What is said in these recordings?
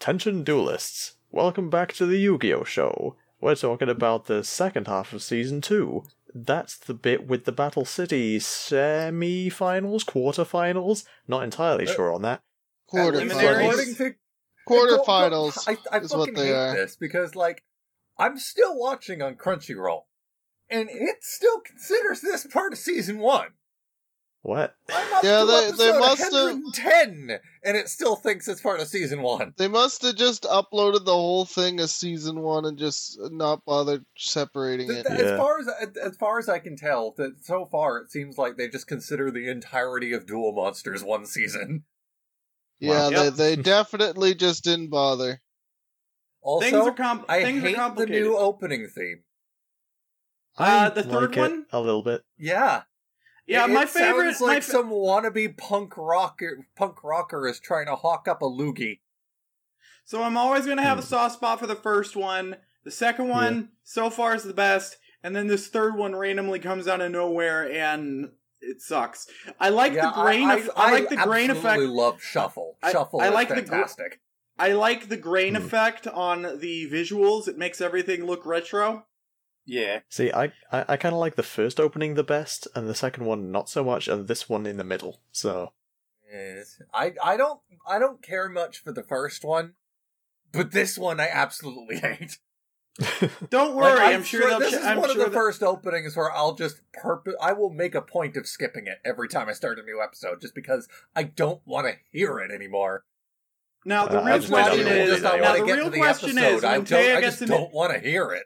Attention duelists, welcome back to the Yu-Gi-Oh! show. We're talking about the second half of season two. That's the bit with the Battle City semi-finals, quarter-finals. Not entirely Uh, sure on that. Preliminaries. According to Quarterfinals I, I is what fucking they hate are. this because, like, I'm still watching on Crunchyroll, and it still considers this part of season one. What? Yeah, they- they must have- ten, and it still thinks it's part of season one. They must have just uploaded the whole thing as season one and just not bothered separating Th- it. Yeah. As far as as far as I can tell, that so far it seems like they just consider the entirety of Duel Monsters one season. Yeah, Wow. Yep. they they definitely just didn't bother. Also, things are com- I things are hate the new opening theme. Uh, I the third like it one? a little bit. Yeah, Yeah, It- my it favorite. sounds like my fa- some wannabe punk rocker punk rocker is trying to hawk up a loogie. So I'm always gonna have a Hmm. soft spot for the first one. The second one, so far, is the best, and then this third one randomly comes out of nowhere and it sucks. I like Yeah, the grain. I, of, I, like the grain absolutely effect. love Shuffle. I- Shuffle I is like the gr- I like the grain Hmm. effect on the visuals. It makes everything look retro. Yeah, See, I I, I kind of like the first opening the best, and the second one not so much, and this one in the middle. So Yes. I I don't I don't care much for the first one, but this one I absolutely hate. Don't Like, worry, I'm, I'm sure they'll. this ch- is I'm one sure of the that- first openings where I'll just purpose. I will make a point of skipping it every time I start a new episode, just because I don't want to hear it anymore. Now the Uh, real question really is. just I don't Now want the to get real question episode. is I, when don't, Téa I just a don't want to hear it.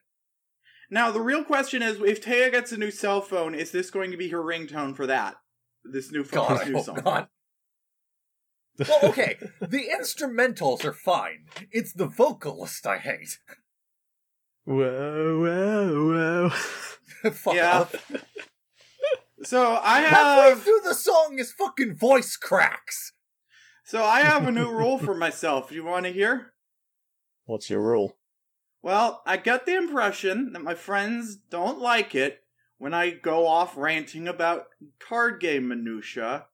Now the real question is, if Téa gets a new cell phone, is this going to be her ringtone for that? This new phone, God, this I new song. not. Well, okay, the instrumentals are fine. It's the vocalist I hate. whoa whoa whoa. Fuck Yeah. off. So I Halfway have. through the song, his fucking voice cracks. So I have a new rule for myself. Do you want to hear? What's your rule? Well, I get the impression that my friends don't like it when I go off ranting about card game minutia.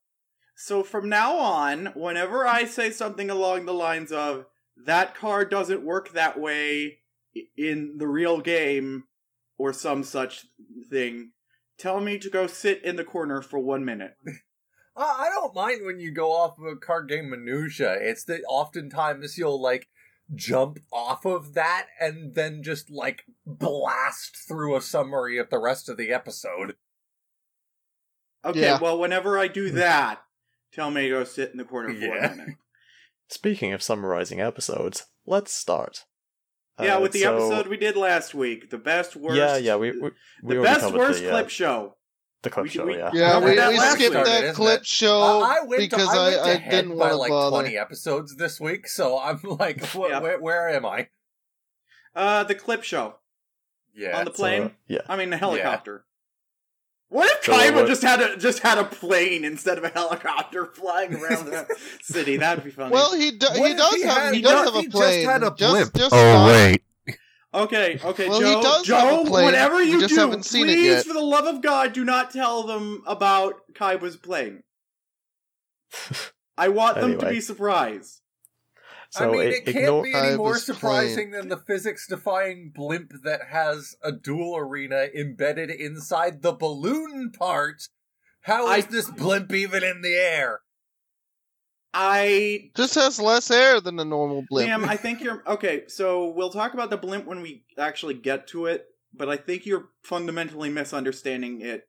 So from now on, whenever I say something along the lines of that card doesn't work that way in the real game or some such thing, tell me to go sit in the corner for 1 minute. I don't mind when you go off of a card game minutia. It's that oftentimes you'll like jump off of that and then just like blast through a summary of the rest of the episode. Okay, Yeah. well whenever I do that, tell me to go sit in the corner for Yeah. a minute. Speaking of summarizing episodes, let's start. Yeah, Uh, with the so- episode we did last week, the best worst. Yeah, yeah, we we, we the best worst the, uh, clip show. The clip we- show. we- yeah, Yeah, we, we skipped week, that isn't clip it? show I I went because to, I, went I, I didn't by want to like bother. twenty episodes this week, so I'm like, wh- Yeah. where, where am I? Uh, the clip show Yeah, on the So, plane. yeah, I mean, the helicopter. What if So Kaiba what- just had a just had a plane instead of a helicopter flying around the city? That'd be funny. Well, he do, he does he have had- he he does does- have a he just plane. had a Just- blimp. just Oh, stop. wait. Okay, okay, Well, he Joe. does Joe, have a plane. whatever you just do, haven't seen it please, yet. for the love of God, do not tell them about Kaiba's plane. I want them to be surprised. so I mean, it, it can't be any I more was surprising than the physics-defying blimp that has a duel arena embedded inside the balloon part. How is I- this blimp even in the air? I Just has less air than a normal blimp. Liam, I think you're okay. So we'll talk about the blimp when we actually get to it, but I think you're fundamentally misunderstanding it.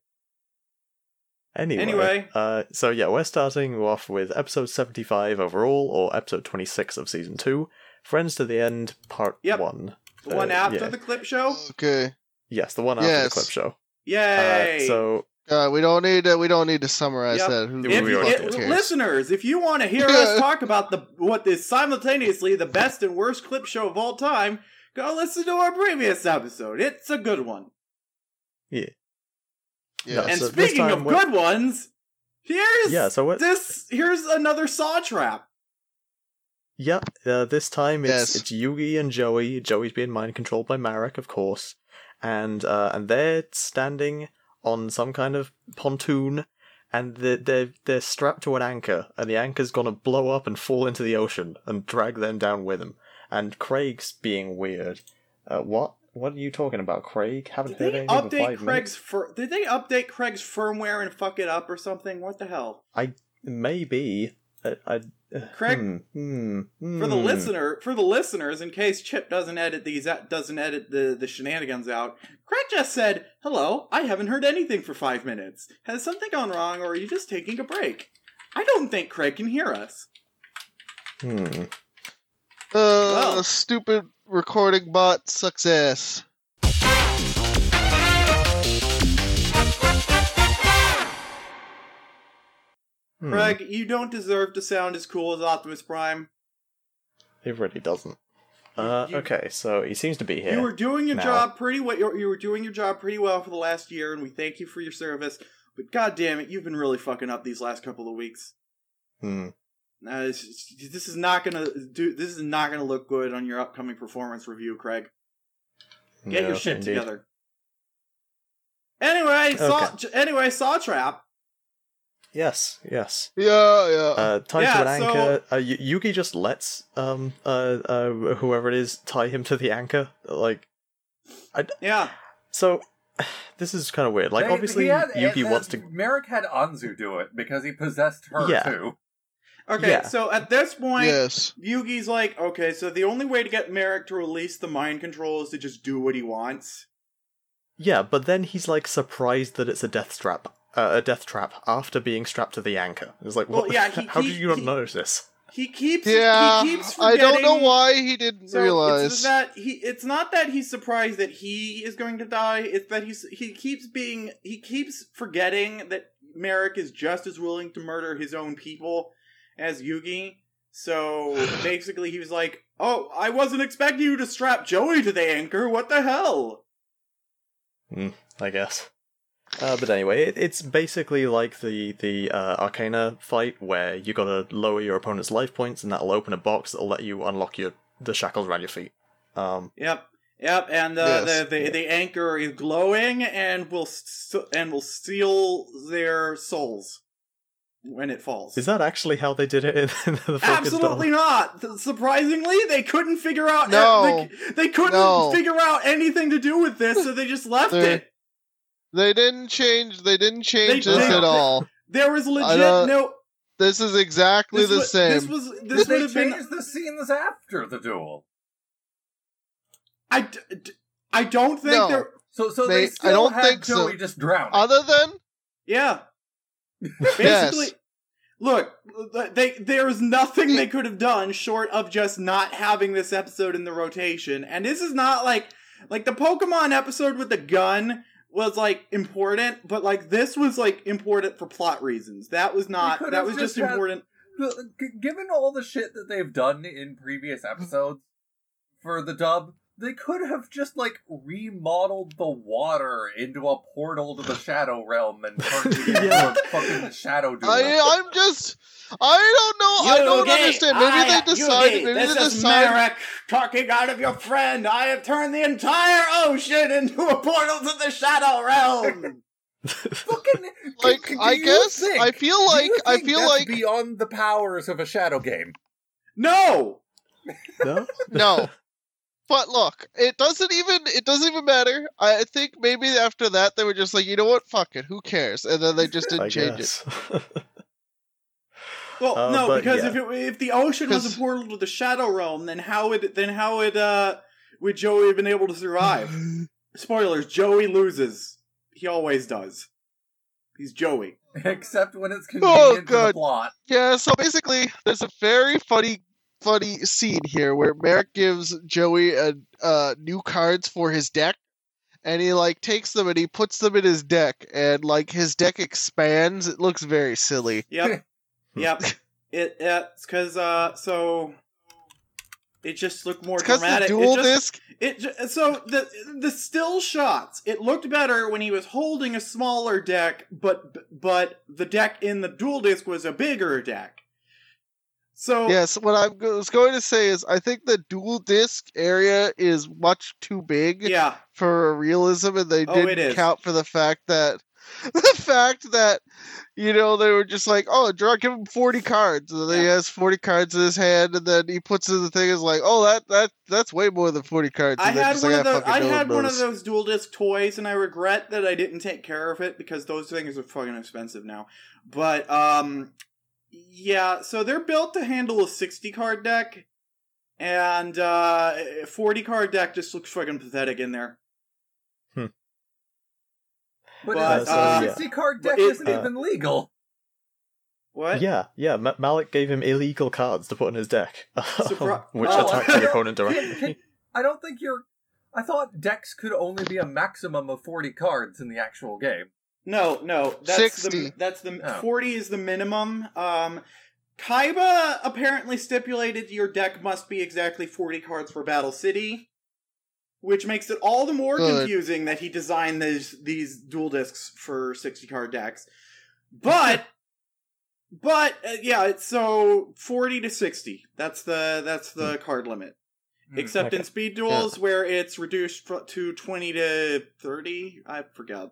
Anyway, Anyway. uh, so yeah, we're starting off with episode seventy-five overall, or episode twenty-six of season two. Friends to the end, part Yep. one. The one Uh, after yeah. the clip show. okay. Yes, the one after Yes. the clip show. Yay! Uh, so Uh, we don't need to, we don't need to summarize Yep. that. Who, If if we you, it- listeners, if you want to hear us talk about the what is simultaneously the best and worst clip show of all time, go listen to our previous episode. It's a good one. yeah, Yeah. No, and so speaking of we're- good ones, here's yeah. So what? this. Here's another saw trap. Yeah, uh, this time it's Yes. it's Yugi and Joey. Joey's being mind controlled by Marik, of course, and uh, and they're standing on some kind of pontoon, and they're they're, they're strapped to an anchor, and the anchor's gonna blow up and fall into the ocean and drag them down with them. and Craig's being weird. Uh, what? What are you talking about, Craig? Haven't Did heard they anything update Craig's minutes. fir- Did they update Craig's firmware and fuck it up or something? What the hell? I maybe. I, I, uh, Craig, hmm, hmm, For the hmm. listener, for the listeners, in case Chip doesn't edit these, doesn't edit the the shenanigans out. Craig just said, "Hello, I haven't heard anything for five minutes. Has something gone wrong, or are you just taking a break?" I don't think Craig can hear us. Hmm. Uh, Well. stupid recording bot success. Hmm. Craig, you don't deserve to sound as cool as Optimus Prime. It really doesn't. Uh, You- okay, so he seems to be here. You were doing your now. job pretty well. You were doing your job pretty well for the last year, and we thank you for your service. But god damn it, you've been really fucking up these last couple of weeks. Hmm. Uh, it's- this is not gonna do. This is not gonna look good on your upcoming performance review, Craig. Get your shit indeed. together. Anyway, saw, anyway, Saw Trap. Yes, yes. Yeah, yeah. Uh, tied Yeah, to an so- anchor. Uh, y- Yugi just lets um uh, uh whoever it is tie him to the anchor. Like, Yeah, so this is kind of weird. Like, They- obviously he had- Yugi wants to. Marik had Anzu do it because he possessed her Yeah. too. okay. Yeah. So at this point, yes. Yugi's like, okay, so the only way to get Marik to release the mind control is to just do what he wants. Yeah, but then he's like surprised that it's a death trap. Uh, a death trap after being strapped to the anchor. It's like, Well, what? yeah, he- how he- did you not he- notice this? He keeps, Yeah, he keeps I don't know why he didn't So realize. it's that he it's not that he's surprised that he is going to die, it's that he's he keeps being he keeps forgetting that Marik is just as willing to murder his own people as Yugi. So basically he was like, "Oh, I wasn't expecting you to strap Joey to the anchor. What the hell?" I guess. Uh, but anyway, it, it's basically like the the uh, Arkana fight where you gotta lower your opponent's life points, and that'll open a box that'll let you unlock your the shackles around your feet. Um, Yep. Yep, and uh, Yes. the, the the anchor is glowing and will st- and will steal their souls when it falls. is that actually how they did it in, in the Absolutely dome? not. Surprisingly, they couldn't figure out. No. they, they couldn't No. figure out anything to do with this, so they just left it. They didn't change. They didn't change They- this they- at all. There was legit don't- no. This is exactly This the was, same. This was this Did would they have been. the scenes after the duel? I, d- d- I don't think No. there. So, so They- they, I don't had think so. Joey just drowning. Other than Yeah. Yes. Basically, look, they there was nothing they could have done short of just not having this episode in the rotation. And this is not like like the Pokemon episode with the gun was like important, but like this was like important for plot reasons. That was not. That was just just had- important. Given all the shit that they've done in previous episodes for the dub, they could have just like remodeled the water into a portal to the Shadow Realm and turned it into Yeah. a fucking Shadow Duel. I, I'm just, I don't know. I don't understand. Maybe they decided. Maybe they decided. talking out of your friend. I have turned the entire ocean into a portal to the Shadow Realm. Fucking, Like, c- c- I do you guess think- I feel like I feel like beyond the powers of a Shadow game. no. No, no. But look, it doesn't even it doesn't even matter. I think maybe after that they were just like, you know what, fuck it, who cares? And then they just didn't I change it. Well, Uh, no, because yeah. if it, if the ocean was a portal to the Shadow Realm, then how would then how would uh would Joey have been able to survive? Spoilers: Joey loses. He always does. He's Joey. Except when it's convenient to the plot. Yeah, so basically, there's a very funny, funny scene here where Marik gives Joey a uh, new cards for his deck, and he like takes them and he puts them in his deck, and like his deck expands. It looks very silly. Yep. yep. It it's because uh so it just looked more It's because the dramatic. dual it just, disc. It ju- so the the still shots. It looked better when he was holding a smaller deck, but but the deck in the duel disk was a bigger deck. So Yes, what I was going to say is, I think the duel disk area is much too big yeah, for realism, and they Oh, didn't count for the fact that the fact that you know they were just like, oh, draw, give him forty cards, and then he has forty cards in his hand, and then he puts in the thing is like, oh, that that that's way more than forty cards. I and they're had one like, of "Ah, those. fucking I had one of those duel disk toys, and I regret that I didn't take care of it because those things are fucking expensive now. But um, yeah. So they're built to handle a sixty card deck, and uh, a forty card deck just looks fucking pathetic in there. But But, his uh, 60 card deck it- isn't uh, even legal. What? Yeah, yeah. Ma- Malik gave him illegal cards to put in his deck, Surpri- which Oh, attack the don't- opponent Can- directly. can- I don't think you're. I thought decks could only be a maximum of 40 cards in the actual game. No, no, that's 60. the that's the Oh. forty is the minimum. Um, Kaiba apparently stipulated your deck must be exactly forty cards for Battle City, which makes it all the more Good. confusing that he designed these these duel disks for sixty card decks. But, but uh, yeah, it's so forty to sixty. That's the that's the card limit. Hmm. Except in speed duels, where it's reduced to twenty to thirty. I forgot,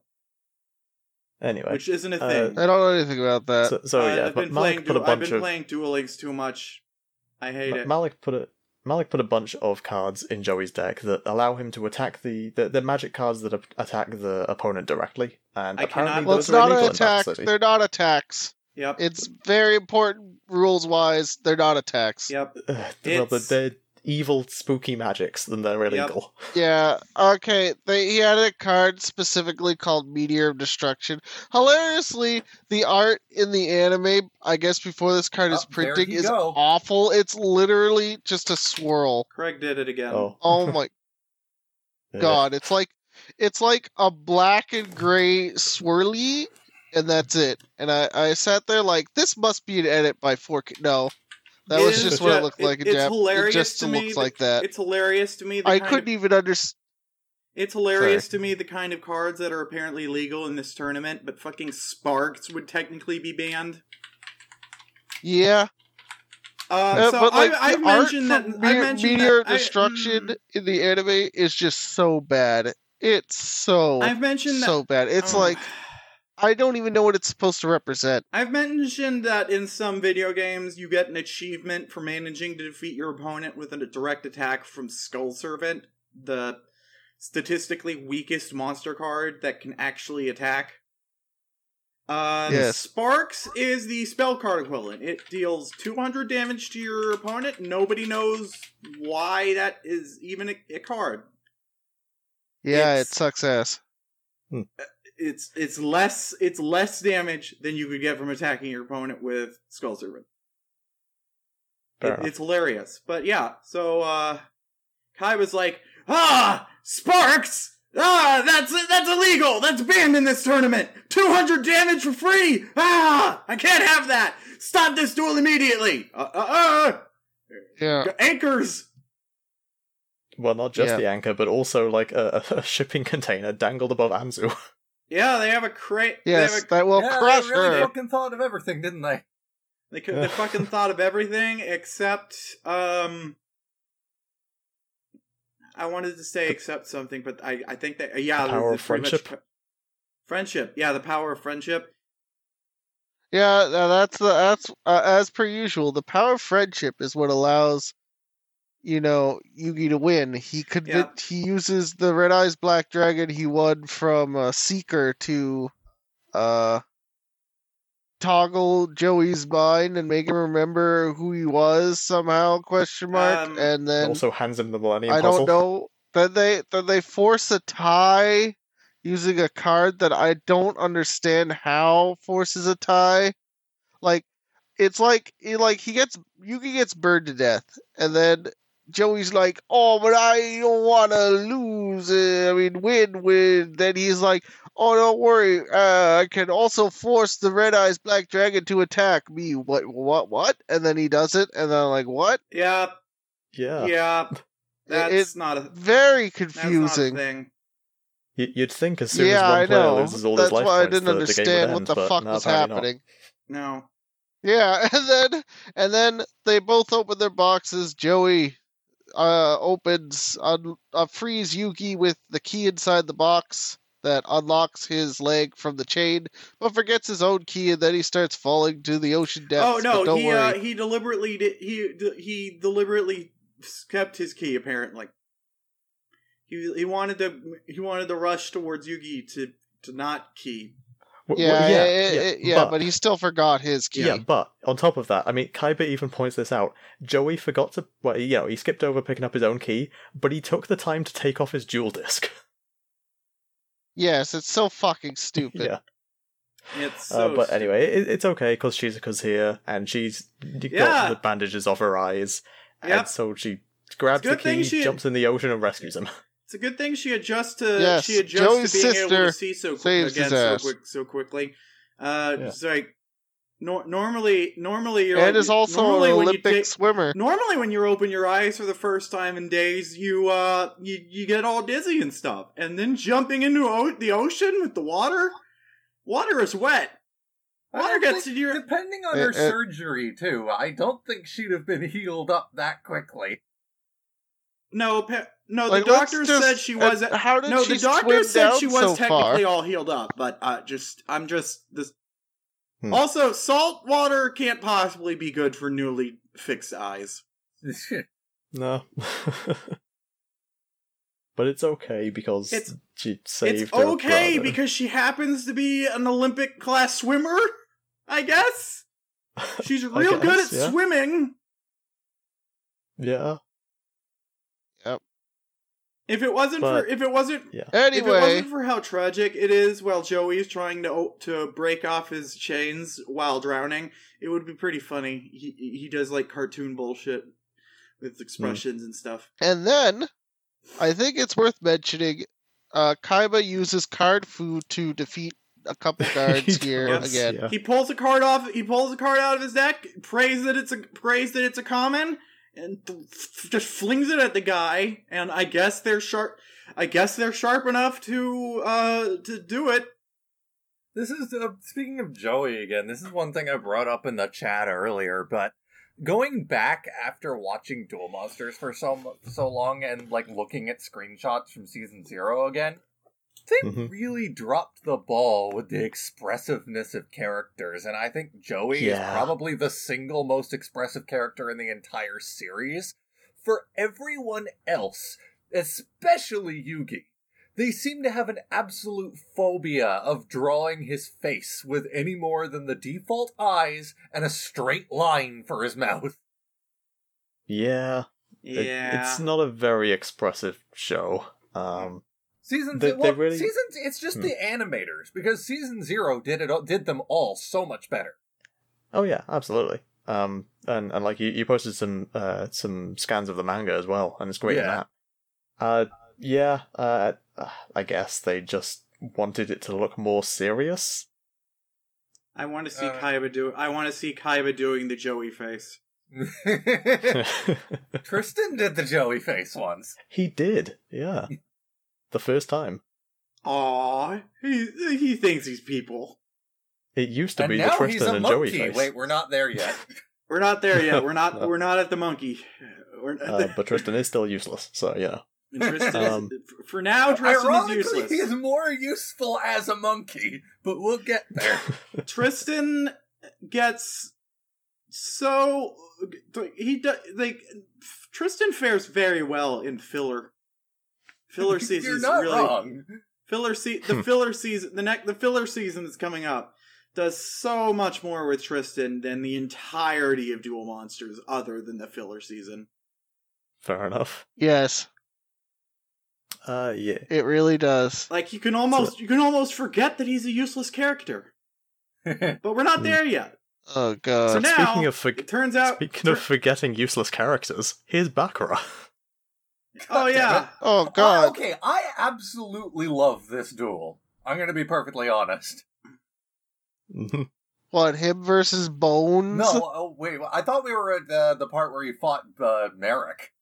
Anyway, which isn't a Uh, thing. I don't know anything about that. so, so Uh, yeah, I've but been playing. Malik put a Du- I've bunch been of playing Duel Links too much. I hate Ma- it. Malik put a Malik put a bunch of cards in Joey's deck that allow him to attack the the, the magic cards that ap- attack the opponent directly, and I apparently cannot- well, those it's are not illegal an attack. They're not attacks. Yep. It's very important rules wise. They're not attacks. Yep. Ugh, well, they're, they're evil, spooky magics, then they're illegal. Yeah. Okay. They, he had a card specifically called Meteor of Destruction. Hilariously, the art in the anime, I guess before this card is Oh, there printing, is go. awful. It's literally just a swirl. Craig did it again. Oh, Oh my god! It's like it's like a black and gray swirly, and that's it. And I I sat there like this must be an edit by 4K. No, that It was is just what it looked like in it's Jap. hilarious It just to me looks that- like that. It's hilarious to me. The I couldn't Of, even understand. it's hilarious to me the kind of cards that are apparently legal in this tournament, but fucking Sparks would technically be banned. Yeah, Uh, Uh, so but like I, I the mentioned that. I Meteor, mentioned Meteor that, I- Destruction mm, in the anime is just so bad. It's so I've mentioned so bad. It's oh. like I don't even know what it's supposed to represent. I've mentioned that in some video games you get an achievement for managing to defeat your opponent with a direct attack from Skull Servant, the statistically weakest monster card that can actually attack. Uh, Yes. Sparks is the spell card equivalent. It deals 200 damage to your opponent. Nobody knows why that is even a, a card. Yeah, It's- it sucks ass. It's it's less it's less damage than you could get from attacking your opponent with Skull Servant. It- it's hilarious. But yeah, so uh Kai was like, "Ah, Sparks! Ah, that's that's illegal. That's banned in this tournament. 200 damage for free. Ah, I can't have that. Stop this duel immediately. Uh uh, uh. Yeah. anchors. Well, not just Yeah. the anchor, but also like a, a shipping container dangled above Anzu. Yeah, they have a crate. Yes, they, have a, that will yeah, crush they really her. fucking thought of everything, didn't they? they could they fucking thought of everything except um I wanted to say except something, but I I think that yeah, The power of pretty much friendship? friendship, yeah, the power of friendship. Yeah, that's the that's uh, as per usual. The power of friendship is what allows, you know, Yugi to win. He could Yeah. he uses the Red Eyes Black Dragon he won from uh, Seeker to, uh, toggle Joey's mind and make him remember who he was somehow? Question mark. Um, and then also hands him the Millennium I Puzzle. don't know. Then they then they force a tie using a card that I don't understand how forces a tie. Like it's like it, like he gets Yugi gets burned to death, and then Joey's like, "Oh, but I don't want to lose. Uh, I mean, win, win." Then he's like, "Oh, don't worry. Uh, I can also force the Red Eyes Black Dragon to attack me." What? What? What? And then he does it, and then I'm like, "What?" Yep. Yeah. Yep. That's It- not a Very that's not a confusing. thing. You'd think as soon yeah, as one I player know. loses all That's his life why I points, didn't the, the game would understand end, what the but fuck no, was apparently not. happening. No. Yeah, and then and then they both open their boxes. Joey uh opens un, uh, frees Yugi with the key inside the box, that unlocks his leg from the chain, but forgets his own key, and then he starts falling to the ocean depths. oh no, don't he worry. uh, he deliberately did, he he deliberately kept his key. Apparently, he he wanted to he wanted to rush towards Yugi to to not key. W- yeah, w- yeah, yeah, yeah, yeah, but, he still forgot his key. Yeah, but on top of that, I mean, Kaiba even points this out. Joey forgot to, well, you know, he skipped over picking up his own key, but he took the time to take off his jewel disc. Yes, it's so fucking stupid. yeah. It's Uh, but stupid. anyway, it, it's okay because Shizuka's here and she's got Yeah. the bandages off her eyes, Yep. and so she grabs the key, she- jumps in the ocean, and rescues him. It's a good thing she adjusts to Yes, she adjusts Joey's to being able sister to see so quick again his so ass. quick so quickly. Uh, Yeah. it's like nor- normally normally you're and like, is also normally an when you Olympic take- swimmer. Normally, when you open your eyes for the first time in days, you uh you you get all dizzy and stuff, and then jumping into o- the ocean with the water, water is wet. Water gets think- in your Depending on Uh, her uh, surgery, too, I don't think she'd have been healed up that quickly. no pa- no. Like, the let's doctor just- said she uh, was. How did no, she the doctor swim said she was so technically far? all healed up, but uh, just I'm just this. Hmm. Also, salt water can't possibly be good for newly fixed eyes. No. but it's okay because It's- she saved It's okay brother. because she happens to be an Olympic class swimmer. I guess she's I real good at yeah. swimming. Yeah. If it wasn't But- for if it wasn't Yeah. if it wasn't for how tragic it is while Joey's trying to to break off his chains while drowning, it would be pretty funny. He he does like cartoon bullshit with expressions and stuff. and then I think it's worth mentioning. Uh, Kaiba uses card food to defeat a couple guards He here does, again. yeah. He pulls a card off. He pulls a card out of his deck. Prays that it's a prays that it's a common, and just flings it at the guy. And I guess they're sharp. I guess they're sharp enough to uh to do it. This is uh, speaking of Joey again. This is one thing I brought up in the chat earlier, but going back after watching Duel Monsters for so so long and like looking at screenshots from season zero again, they Mhm. really dropped the ball with the expressiveness of characters, and I think Joey Yeah. is probably the single most expressive character in the entire series. For everyone else, especially Yugi, they seem to have an absolute phobia of drawing his face with any more than the default eyes and a straight line for his mouth. Yeah. It- Yeah, it's not a very expressive show. Um, Season They- well, they really- season it's just Hmm. the animators because season zero did it did them all so much better. oh yeah, absolutely. Um, and, and like you, you posted some uh some scans of the manga as well, and it's great in Yeah. that. Uh, yeah. Uh, I guess they just wanted it to look more serious. I want to see Uh, Kaiba do. I want to see Kaiba doing the Joey face. Tristan did the Joey face once. he did, yeah. The first time. Aw, he he thinks he's people. It used to And be the now he's Tristan a and Joey monkey. face. Wait, we're not there yet. We're not there yet. We're not. No. We're not at the monkey. We're not uh, but Tristan is still useless, so yeah. Tristan Um, is, for now, Tristan is Ironically, useless. he's more useful as a monkey, but we'll get there. Tristan gets so he does like Tristan fares very well in filler. Filler season is really wrong. filler se- the filler season the next the filler season that's coming up does so much more with Tristan than the entirety of Duel Monsters other than the filler season. Fair enough. Yes, Uh, yeah. it really does. Like you can almost you can almost forget that he's a useless character. But we're not Hmm. there yet. Oh god. So now speaking of forg it turns out speaking of forgetting useless characters, here's Bakura. Oh yeah. oh Uh, god. okay, I absolutely love this duel. I'm going to be perfectly honest. What him versus Bones? No, oh, wait, I thought we were at uh, the part where he fought uh, Marik.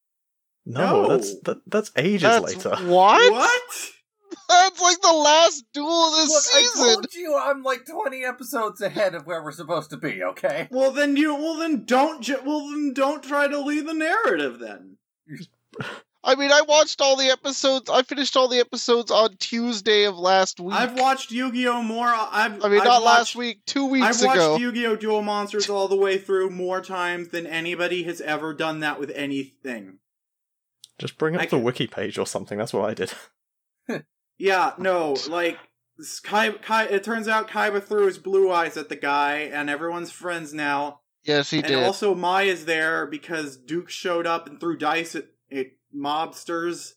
no, No. that's that, that's ages That's later. what? What? That's like the last duel this Look, I told you I'm like 20 episodes ahead of where we're supposed to be, okay? Well then you well then don't ju- well then don't try to lead the narrative then. I mean, I watched all the episodes. I finished all the episodes on Tuesday of last week. I've watched Yu-Gi-Oh more. Uh, I've I mean, I've not last watched- week, two weeks I've watched. Yu-Gi-Oh! Duel Monsters all the way through more times than anybody has ever done that with anything. Just bring up I the can- wiki page or something. That's what I did. Yeah, no, like Kai, Kai, it turns out Kaiba threw his blue eyes at the guy, and everyone's friends now. yes, he and did. also Mai's there because Duke showed up and threw dice at, at mobsters.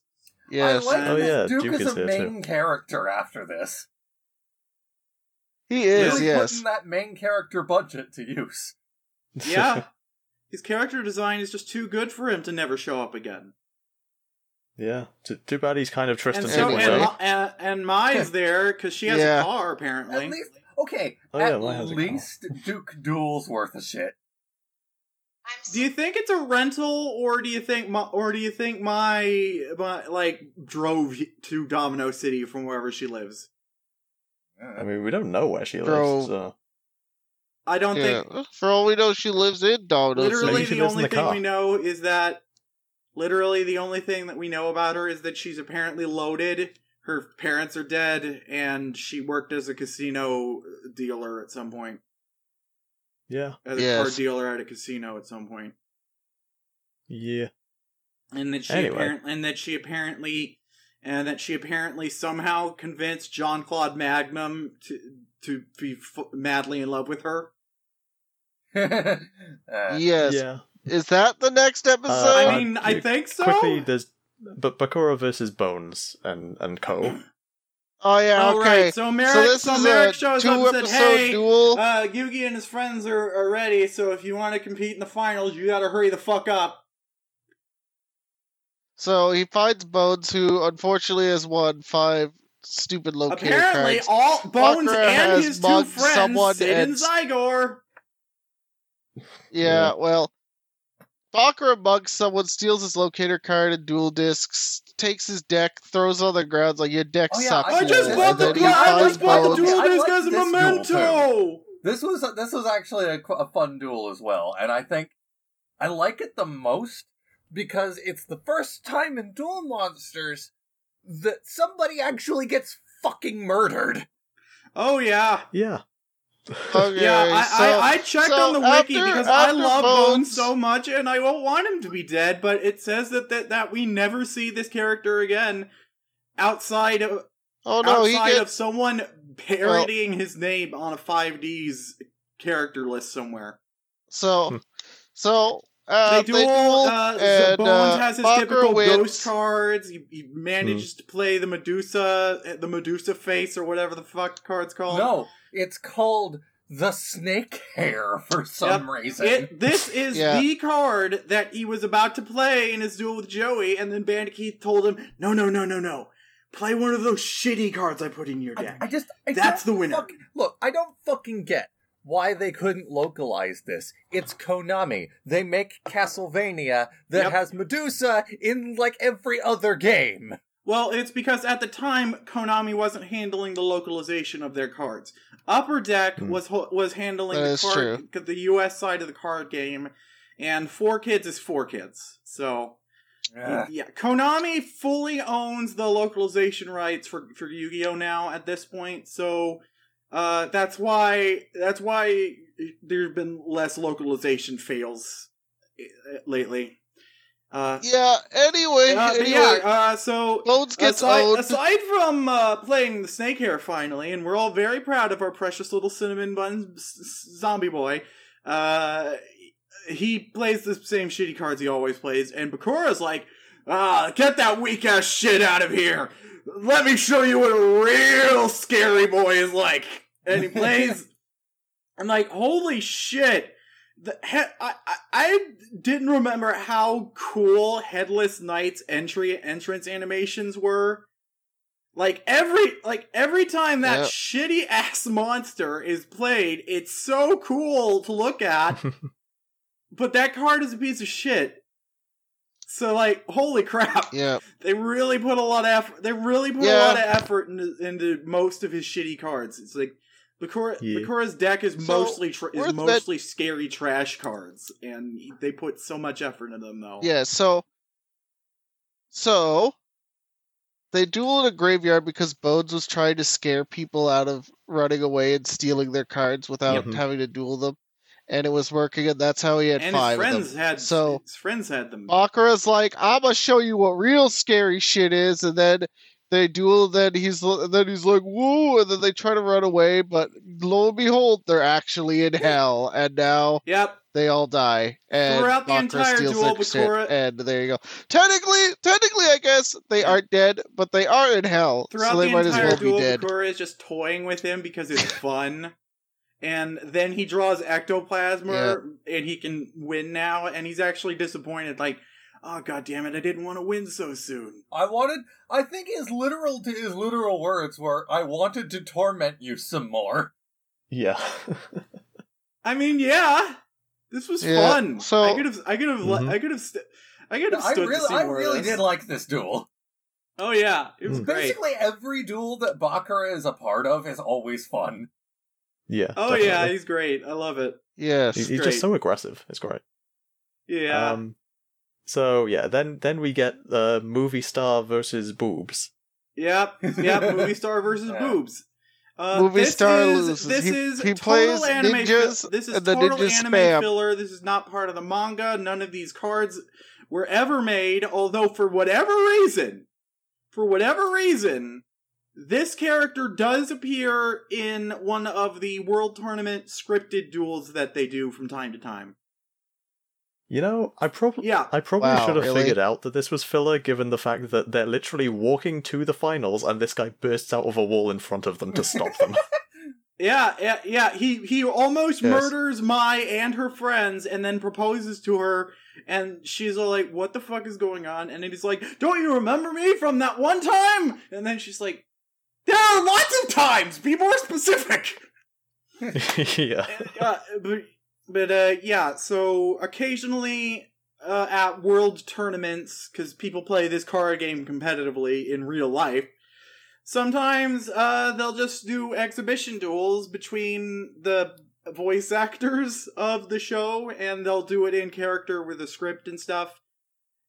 yes, I oh, like Oh, that yeah, Duke, Duke is, is a here, main character after this. he is. really yes, putting that main character budget to use. Yeah, his character design is just too good for him to never show up again. yeah. Too, too bad he's kind of Tristan And so, and, Ma- and, and Mai's there because she has Yeah. a car apparently. At least, okay, Oh, yeah, at mine has a car. least Duke Duel's worth of shit. Do you think it's a rental, or do you think, Mai, or do you think Mai, Mai like drove to Domino City from wherever she lives? I mean, we don't know where she Bro. lives. So. I don't yeah. think. For all we know, she lives in Domino Literally, City. the only the thing car. we know is that. Literally, the only thing that we know about her is that she's apparently loaded. Her parents are dead, and she worked as a casino dealer at some point. Yeah. As a Yes. card dealer at a casino at some point. Yeah. and that she Anyway. apparently and that she apparently and that she apparently somehow convinced John Claude Magnum to to be f- madly in love with her. Uh, Yes, Yeah. is that the next episode? Uh, I mean, I think so. Quickly, there's but Bakura versus Bones and and Co. oh yeah, All okay. right, so Marik, so this so is Marik a shows two up and said, episode "Hey, duel. uh, Yugi and his friends are, are ready. So if you want to compete in the finals, you got to hurry the fuck up." so he finds Bones, who unfortunately has won five stupid locator Apparently, cards. all Bones Bakura and his two friends, someone Sid and and- Zygor. Yeah, Yeah. well, Bakura mugs someone, steals his locator card and duel disks, takes his deck, throws it on the ground, like your deck Oh, yeah, sucks. I I just Yeah, bought the then he I finds just bought the Bones. dual I disc as a memento. this was this was actually a, a fun duel as well, and I think I like it the most because it's the first time in Duel Monsters that somebody actually gets fucking murdered. Oh yeah. Yeah. Okay, Yeah, I, so, I, I checked so on the wiki after- because I love Bones, Bones- so much and I don't want him to be dead, but it says that, that, that we never see this character again outside of oh no, he outside of someone parodying his name on a 5D's character list somewhere. so so. Uh, they duel, uh, and, Bones uh, has his Bakura typical wins. ghost cards. He, he manages to play the Medusa, the Medusa face, or whatever the fuck card's called. No, it's called the Snake Hair for some reason. It, this is Yeah. the card that he was about to play in his duel with Joey, and then Bandit Keith told him, "No, no, no, no, no. Play one of those shitty cards I put in your deck." I just I That's the winner. fuck- look, I don't fucking get why they couldn't localize this. It's Konami. They make Castlevania that Yep. has Medusa in like every other game. Well, it's because at the time Konami wasn't handling the localization of their cards. Upper Deck Hmm. was was handling That the is card, the U.S. side of the card game, and Four Kids is Four Kids. So Ugh. Yeah, Konami fully owns the localization rights for for Yu-Gi-Oh now at this point. So uh that's why that's why there've been less localization fails uh, lately. Uh yeah. Anyway, uh, anyway, yeah, uh, so Bones gets aside, owned. aside from uh, playing the snake hair finally, and we're all very proud of our precious little cinnamon bun s- zombie boy. Uh, he plays the same shitty cards he always plays, and Bakura's like, "Ah, get that weak ass shit out of here! Let me show you what a real scary boy is like." And he plays. I'm like, holy shit! The he- I, I I didn't remember how cool Headless Knight's entry entrance animations were. Like every like every time that Yep. shitty ass monster is played, it's so cool to look at. but that card is a piece of shit. So like, holy crap! yeah, They really put a lot of effort. They really put a lot of effort into, into most of his shitty cards. It's like Bakura, Yeah. Bakura's deck is So, mostly tr- is worth mostly scary trash cards, and they put so much effort into them though. yeah. So, So they duel in a graveyard because Bones was trying to scare people out of running away and stealing their cards without Mhm. having to duel them, and it was working, and that's how he had and his five of friends them. had So his friends had them. Bakura's like, "I'm gonna show you what real scary shit is," and then they duel. Then he's then he's like, "Woo!" And then they try to run away, but lo and behold, they're actually in hell, and now Yep. they all die. And Throughout the Bakura entire duel, Bakura- and there you go. Technically, technically, I guess they aren't dead, but they are in hell, Throughout so they the might as entire well be duel, dead. Bakura is just toying with him because it's fun. and then he draws Ectoplasmer, and he can win now. And he's actually disappointed, like, "Oh god damn it! I didn't want to win so soon." I wanted. I think his literal to his literal words were, "I wanted to torment you some more." Yeah. I mean, yeah, this was Yeah, fun. so- I could have, I could have, Mhm. I could have, st- I could have I stood to really, see I more of really did like this duel. Oh yeah, it was Mm. great. Basically, every duel that Bakura is a part of is always fun. yeah. Oh yeah, he's great. I love it. Yes. He's, he's just so aggressive. It's great. Yeah. Um, so yeah, then then we get the movie star versus boobs. Yep, yep. movie star versus Yeah. boobs. Uh, Movie this star is, loses. This He- is he total plays anime ninjas, fi- This is and the total ninjas anime spam. filler. This is not part of the manga. None of these cards were ever made. Although for whatever reason, for whatever reason, this character does appear in one of the world tournament scripted duels that they do from time to time. You know, I probably Yeah. I probably Wow, should have really? figured out that this was filler, given the fact that they're literally walking to the finals, and this guy bursts out of a wall in front of them to stop them. Yeah, yeah, yeah. He he almost Yes. murders Mai and her friends, and then proposes to her, and she's all like, "What the fuck is going on?" And he's like, "Don't you remember me from that one time?" And then she's like, "There are lots of times. Be more specific." yeah. uh, but but uh, yeah. So occasionally uh, at world tournaments, because people play this card game competitively in real life. Sometimes uh, they'll just do exhibition duels between the voice actors of the show, and they'll do it in character with a script and stuff.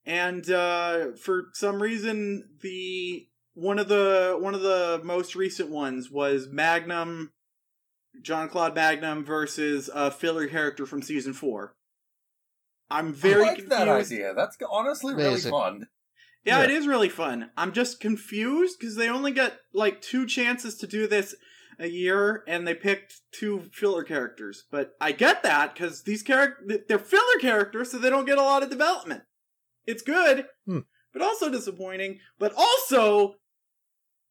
And uh, for some reason, the one of the one of the most recent ones was Magnum John Claude Magnum versus a filler character from season four. I'm very I like that idea. That's honestly really Amazing. fun. Yeah, Yeah. it is really fun. I'm just confused because they only get like two chances to do this a year, and they picked two filler characters. But I get that because these characters they're filler characters, so they don't get a lot of development. It's good, Hmm. but also disappointing. But also,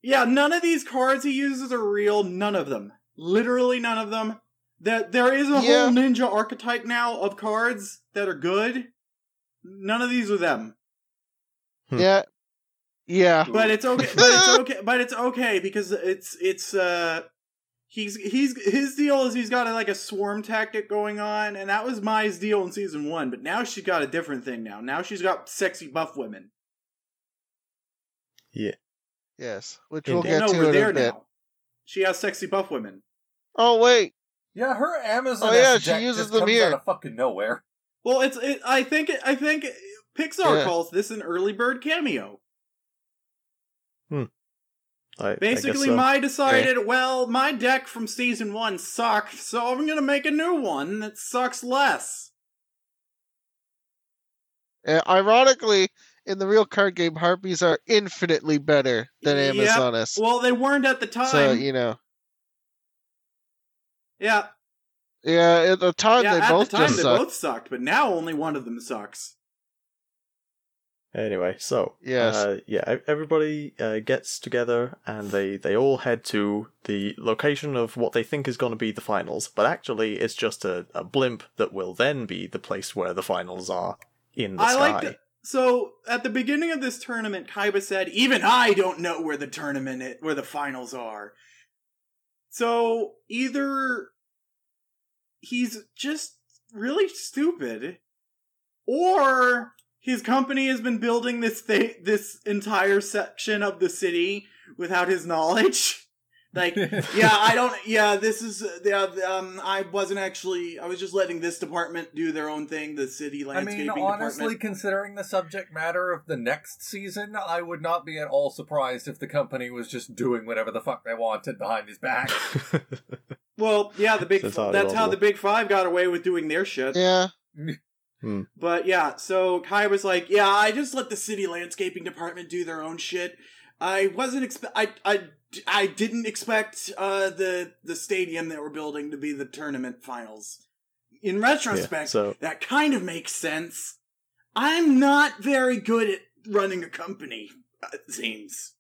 yeah, none of these cards he uses are real. None of them. Literally none of them. That there is a Yeah. whole ninja archetype now of cards that are good. None of these are them. Hmm. Yeah. Yeah. but it's okay but it's okay but it's okay because it's it's uh he's he's his deal is he's got a, like a swarm tactic going on and that was Mai's deal in season one but now she's got a different thing now now she's got sexy buff women Yeah. Yes. Which Indeed. we'll well, get no to we're in a there bit. now she has sexy buff women Oh wait. Yeah, her Amazon Oh, yeah, she uses just them here. out of fucking nowhere. well it's it, I think I think Pixar Yeah. calls this an early bird cameo I, I Basically, guess so. Mai decided, well, my deck from season one sucked, so I'm gonna make a new one that sucks less. Uh, ironically, in the real card game, harpies are infinitely better than Yep. Amazoness. Well, they weren't at the time. So you know, yeah, yeah. At the time, yeah. they at both the time, just they sucked. both sucked, but now only one of them sucks. Anyway, so Yes. uh, yeah, everybody uh, gets together and they they all head to the location of what they think is going to be the finals, but actually it's just a, a blimp that will then be the place where the finals are in the I sky. like the, so at the beginning of this tournament, Kaiba said, "Even I don't know where the tournament, i- where the finals are." So either he's just really stupid, or his company has been building this th- this entire section of the city without his knowledge, Like, yeah, I don't. Yeah, this is. Uh, yeah, um, I wasn't actually. I was just letting this department do their own thing. The city I landscaping mean, honestly, department. considering the subject matter of the next season, I would not be at all surprised if the company was just doing whatever the fuck they wanted behind his back. Well, yeah, the big. That's how That's how the big five got away with doing their shit. Yeah. But yeah, so Kai was like, "Yeah, I just let the city landscaping department do their own shit. I wasn't expect. I I I didn't expect uh the the stadium that we're building to be the tournament finals. In retrospect, so- that kind of makes sense. I'm not very good at running a company. It seems.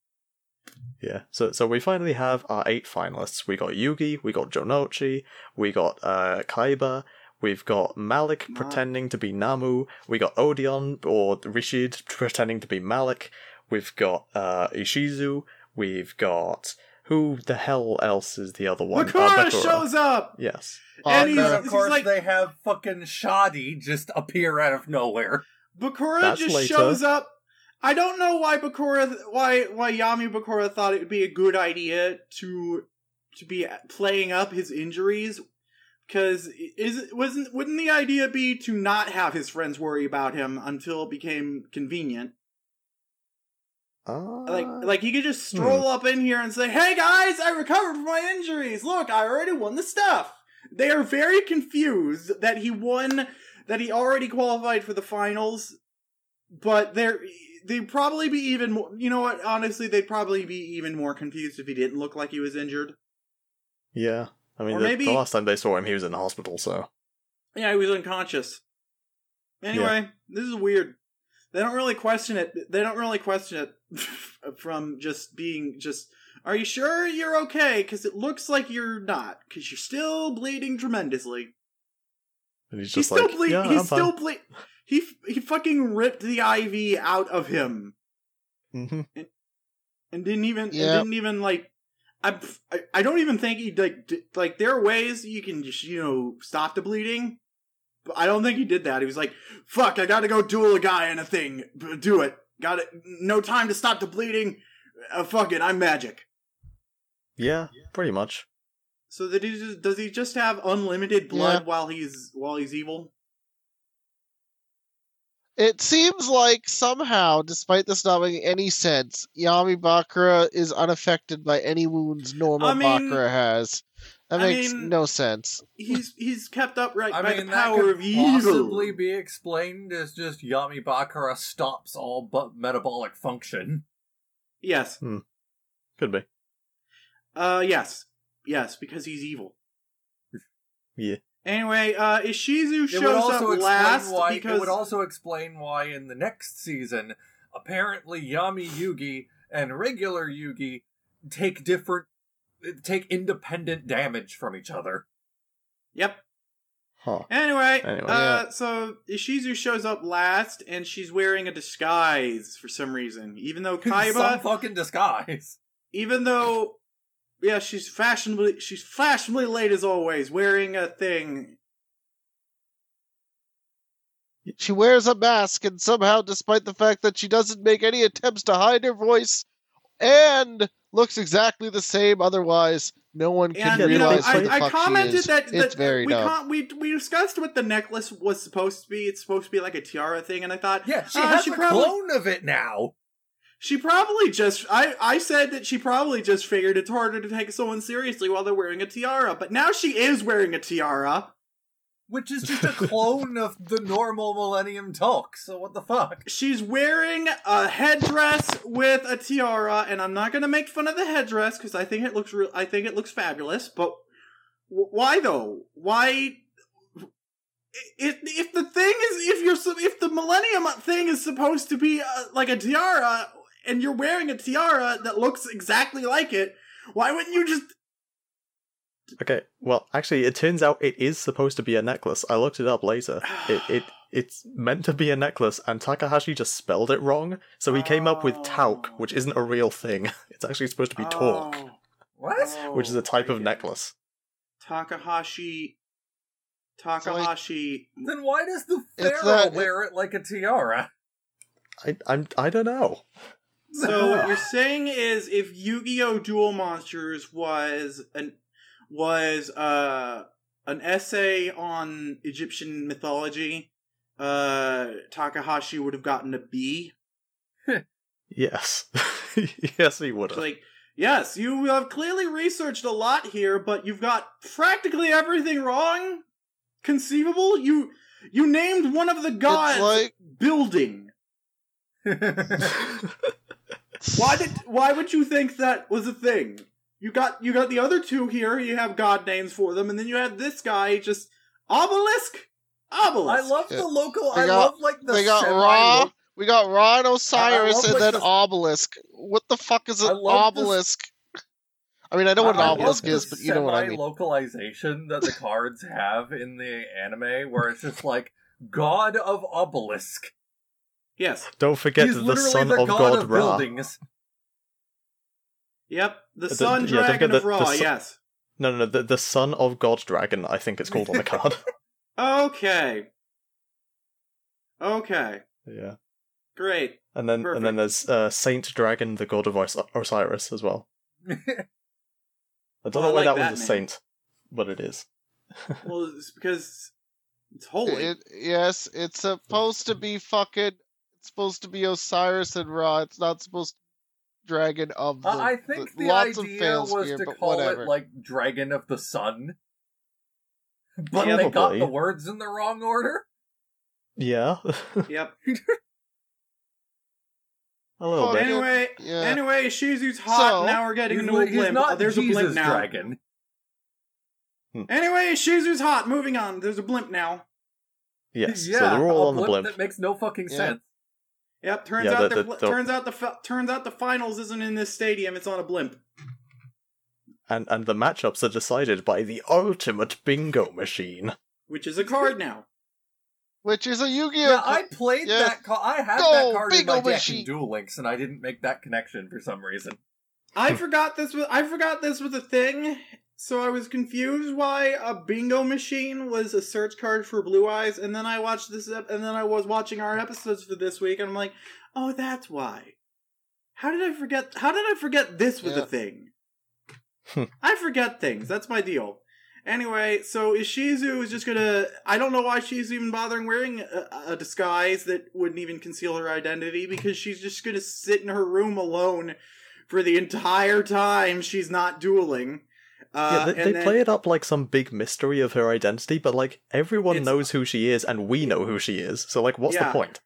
Yeah, so so we finally have our eight finalists. We got Yugi, we got Jonouchi, we got uh, Kaiba, we've got Malik Ma- pretending to be Namu, we got Odeon or Rishid pretending to be Malik, we've got uh, Ishizu, we've got who the hell else is the other one? Bakura Bakura. shows up, Yes. and Uh, he's, then, of he's course, like, they have fucking Shadi just appear out of nowhere. Bakura That's just later. shows up. I don't know why Bakura, why why Yami Bakura thought it would be a good idea to to be playing up his injuries, because is wasn't wouldn't the idea be to not have his friends worry about him until it became convenient? Uh, Like like he could just stroll up in here and say, "Hey guys, I recovered from my injuries. Look, I already won the stuff." They are very confused that he won, that he already qualified for the finals, but they're they'd probably be even more. You know what? Honestly, they'd probably be even more confused if he didn't look like he was injured. yeah. I mean, the, maybe- the last time they saw him, he was in the hospital, so. Yeah, he was unconscious. Anyway, this is weird. They don't really question it. They don't really question it from just being just. Are you sure you're okay? Because it looks like you're not. Because you're still bleeding tremendously. And he's He's just still like, bleeding. yeah, he's I'm still bleeding. He he fucking ripped the IV out of him Mhm. and didn't even and Yeah. didn't even like. I, I I don't even think he like d- like there are ways you can just you know stop the bleeding, but I don't think he did that. He was like, "Fuck, I gotta go duel a guy in a thing. Do it. Got it. No time to stop the bleeding. Uh, fuck it. I'm magic." Yeah, pretty much. So that he just, does he just have unlimited blood Yeah. while he's while he's evil? It seems like somehow, despite this not making any sense, Yami Bakura is unaffected by any wounds normal I mean- Bakura has. That I makes mean- no sense. He's he's kept upright I by mean, the that power could of evil. possibly be explained as just Yami Bakura stops all but metabolic function. Yes. Could be. Uh. Yes. Yes. Because he's evil. Yeah. Anyway, uh, Ishizu shows up last why. because It would also explain why in the next season, apparently Yami Yugi and regular Yugi take different, take independent damage from each other. Yep. Huh. Anyway, Anyway. uh, so Ishizu shows up last, and she's wearing a disguise for some reason. Even though Kaiba, Some Kaiba, fucking disguise. even though, yeah, she's fashionably, she's fashionably late as always, wearing a thing. She wears a mask, and somehow, despite the fact that she doesn't make any attempts to hide her voice and looks exactly the same otherwise, no one can And you know, realize I, who the I fuck commented she is. that, that it's very we dumb. con- we we discussed what the necklace was supposed to be. It's supposed to be like a tiara thing, and I thought, Yeah, she uh, has she a probably clone of it now. She probably just I I said that she probably just figured it's harder to take someone seriously while they're wearing a tiara, but now she is wearing a tiara. Which is just a clone of the normal Millennium Tauk, so what the fuck? She's wearing a headdress with a tiara, and I'm not gonna make fun of the headdress because I think it looks real. I think it looks fabulous. But w- why though? Why? If, if the thing is if you're if the Millennium thing is supposed to be uh, like a tiara, and you're wearing a tiara that looks exactly like it, why wouldn't you just Okay, well, actually, it turns out it is supposed to be a necklace. I looked it up later. It it it's meant to be a necklace, and Takahashi just spelled it wrong. So he came up with Tauk, Oh. which isn't a real thing. It's actually supposed to be Torque, Oh. What? which is a type of oh, necklace. Takahashi. Takahashi. Then why does the It's pharaoh that- wear it like a tiara? I I'm I don't know. So what you're saying is, if Yu-Gi-Oh! Duel Monsters was an was uh an essay on Egyptian mythology, uh Takahashi would have gotten a B. Yes. yes, he would have. like, yes, you have clearly researched a lot here, but you've got practically everything wrong. Conceivable? You you named one of the gods It's like building. Why did why would you think that was a thing? You got you got the other two here, you have god names for them, and then you have this guy just obelisk? Obelisk. I love Yeah. the local. They I got- love like the. they got semi- Ra, we got Ra and Osiris, love, and like, then the- Obelisk. What the fuck is I an this- obelisk? I mean, I know what an I obelisk is, but you know what I mean. Semi-localization that the cards have in the anime, where it's just like God of Obelisk. Yes. Don't forget He's the son the of god, God of Ra. buildings. Yep. The The- sun yeah, don't dragon of the- Ra, the sun- yes. No, no, no, the, the son of God Dragon, I think it's called on the card. Okay. Okay. yeah. Great. And then and then there's uh, Saint Dragon, the god of Os- Osiris as well. I don't Well, know why like that that one's a saint, but it is. Well, it's because it's holy. It, yes, it's supposed to be fucking. It's supposed to be Osiris and Ra. It's not supposed to be Dragon of the. Uh, I think the, lots of idea fails was here, to but call whatever. it like Dragon of the Sun, but Yeah, they got the words in the wrong order. Yeah. Yep. a little Fuck bit. Anyway, Yeah. anyway, Shizu's hot. So, now we're getting into a he's blimp. not Oh, there's Jesus a blimp now. Dragon. Anyway, Shizu's hot. Moving on. There's a blimp now. Yes. yeah, so they're all a on the blimp. That makes no fucking Yeah. sense. Yep. Turns Yeah, out the- the, the- the- turns out the turns out the finals isn't in this stadium. It's on a blimp. And and the matchups are decided by the ultimate bingo machine. which is a card now. which is a Yu-Gi-Oh. Yeah, I played Yeah. that card. I had Go, that card in bingo my deck machine. in Duel Links, and I didn't make that connection for some reason. I forgot this was I forgot this was a thing, so I was confused why a bingo machine was a search card for Blue Eyes, and then I watched this ep- and then I was watching our episodes for this week, and I'm like, oh, that's why. How did I forget? How did I forget this was Yeah. a thing? Hmm. I forget things. That's my deal. Anyway, so Ishizu is just gonna. I don't know why she's even bothering wearing a, a disguise that wouldn't even conceal her identity because she's just gonna sit in her room alone for the entire time she's not dueling. Uh, yeah, they, they then- play it up like some big mystery of her identity, but like everyone It's- knows who she is, and we know who she is. So like, what's Yeah. the point?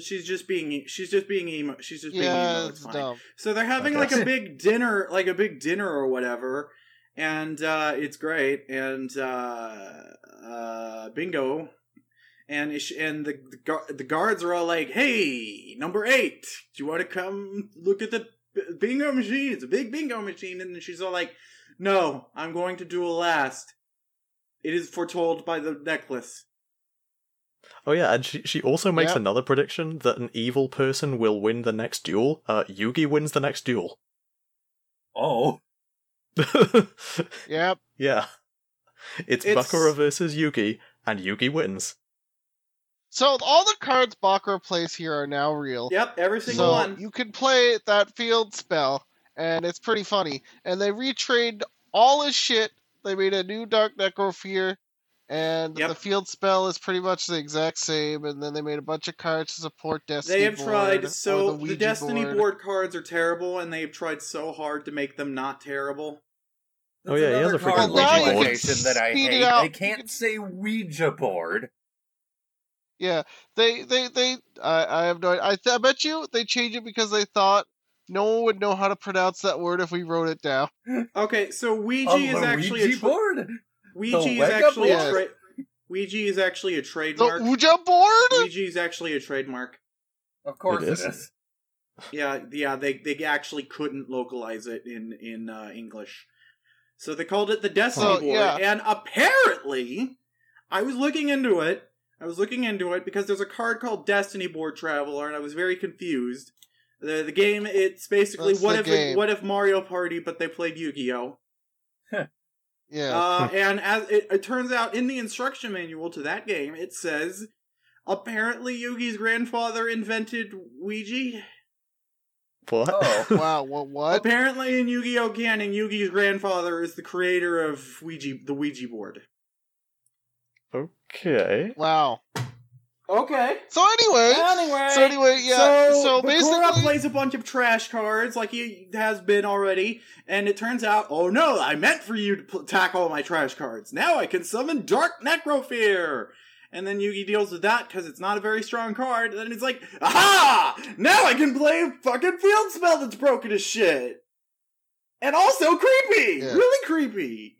She's just being. She's just being emo. She's just being yeah, emo. it's It's fine. dumb. So they're having like a big dinner, like a big dinner or whatever, and uh, it's great. And uh, uh, bingo, and ish- and the the, gu- the guards are all like, "Hey, number eight, do you want to come look at the b- bingo machine? It's a big bingo machine." And then she's all like, "No, I'm going to duel last. It is foretold by the necklace." Oh yeah, and she she also makes Yep. another prediction that an evil person will win the next duel. Uh, Yugi wins the next duel. Oh, Yep. yeah, it's, It's- Bakura versus Yugi, and Yugi wins. So all the cards Bakura plays here are now real. Yep, every single so one. you can play that field spell, and it's pretty funny. And they retrained all his shit. They made a new Dark Necrofear, and Yep. the field spell is pretty much the exact same. And then they made a bunch of cards to support Destiny. They have board, tried so the, the, Destiny board. board. cards are terrible, and they've tried so hard to make them not terrible. Oh, yeah, he has another a freaking card Ouija board. that I hate. out. They can't say Ouija board. Yeah, they they they. I I have no. I, I bet you they changed it because they thought no one would know how to pronounce that word if we wrote it down. Okay, so Ouija A is actually a Luigi tra- board. Ouija The is Wega actually a board? tra- Ouija is actually a The trademark. Ouija board. Ouija is actually a trademark. Of course It it is? is. Yeah, yeah, they they actually couldn't localize it in in uh, English, so they called it the Destiny Oh, board. yeah. And apparently, I was looking into it. I was looking into it because there's a card called Destiny Board Traveler, and I was very confused. The the game it's basically That's what if game. what if Mario Party, but they played Yu Gi Oh. Yeah. Uh, and as it, it turns out, in the instruction manual to that game, it says apparently Yugi's grandfather invented Ouija. What? Oh. Wow, what? What? Apparently, in Yu-Gi-Oh! canon, Yugi's grandfather is the creator of Ouija, the Ouija board. okay. Wow. Okay. So anyway, Anyway, so anyway, yeah. So, So, Bakura basically, plays a bunch of trash cards like he has been already, and it turns out, oh no, I meant for you to pl- attack all my trash cards. Now I can summon Dark Necrofear. And then Yugi deals with that because it's not a very strong card. And then he's like, aha! Now I can play a fucking field spell that's broken as shit. And also creepy! Yeah. Really creepy.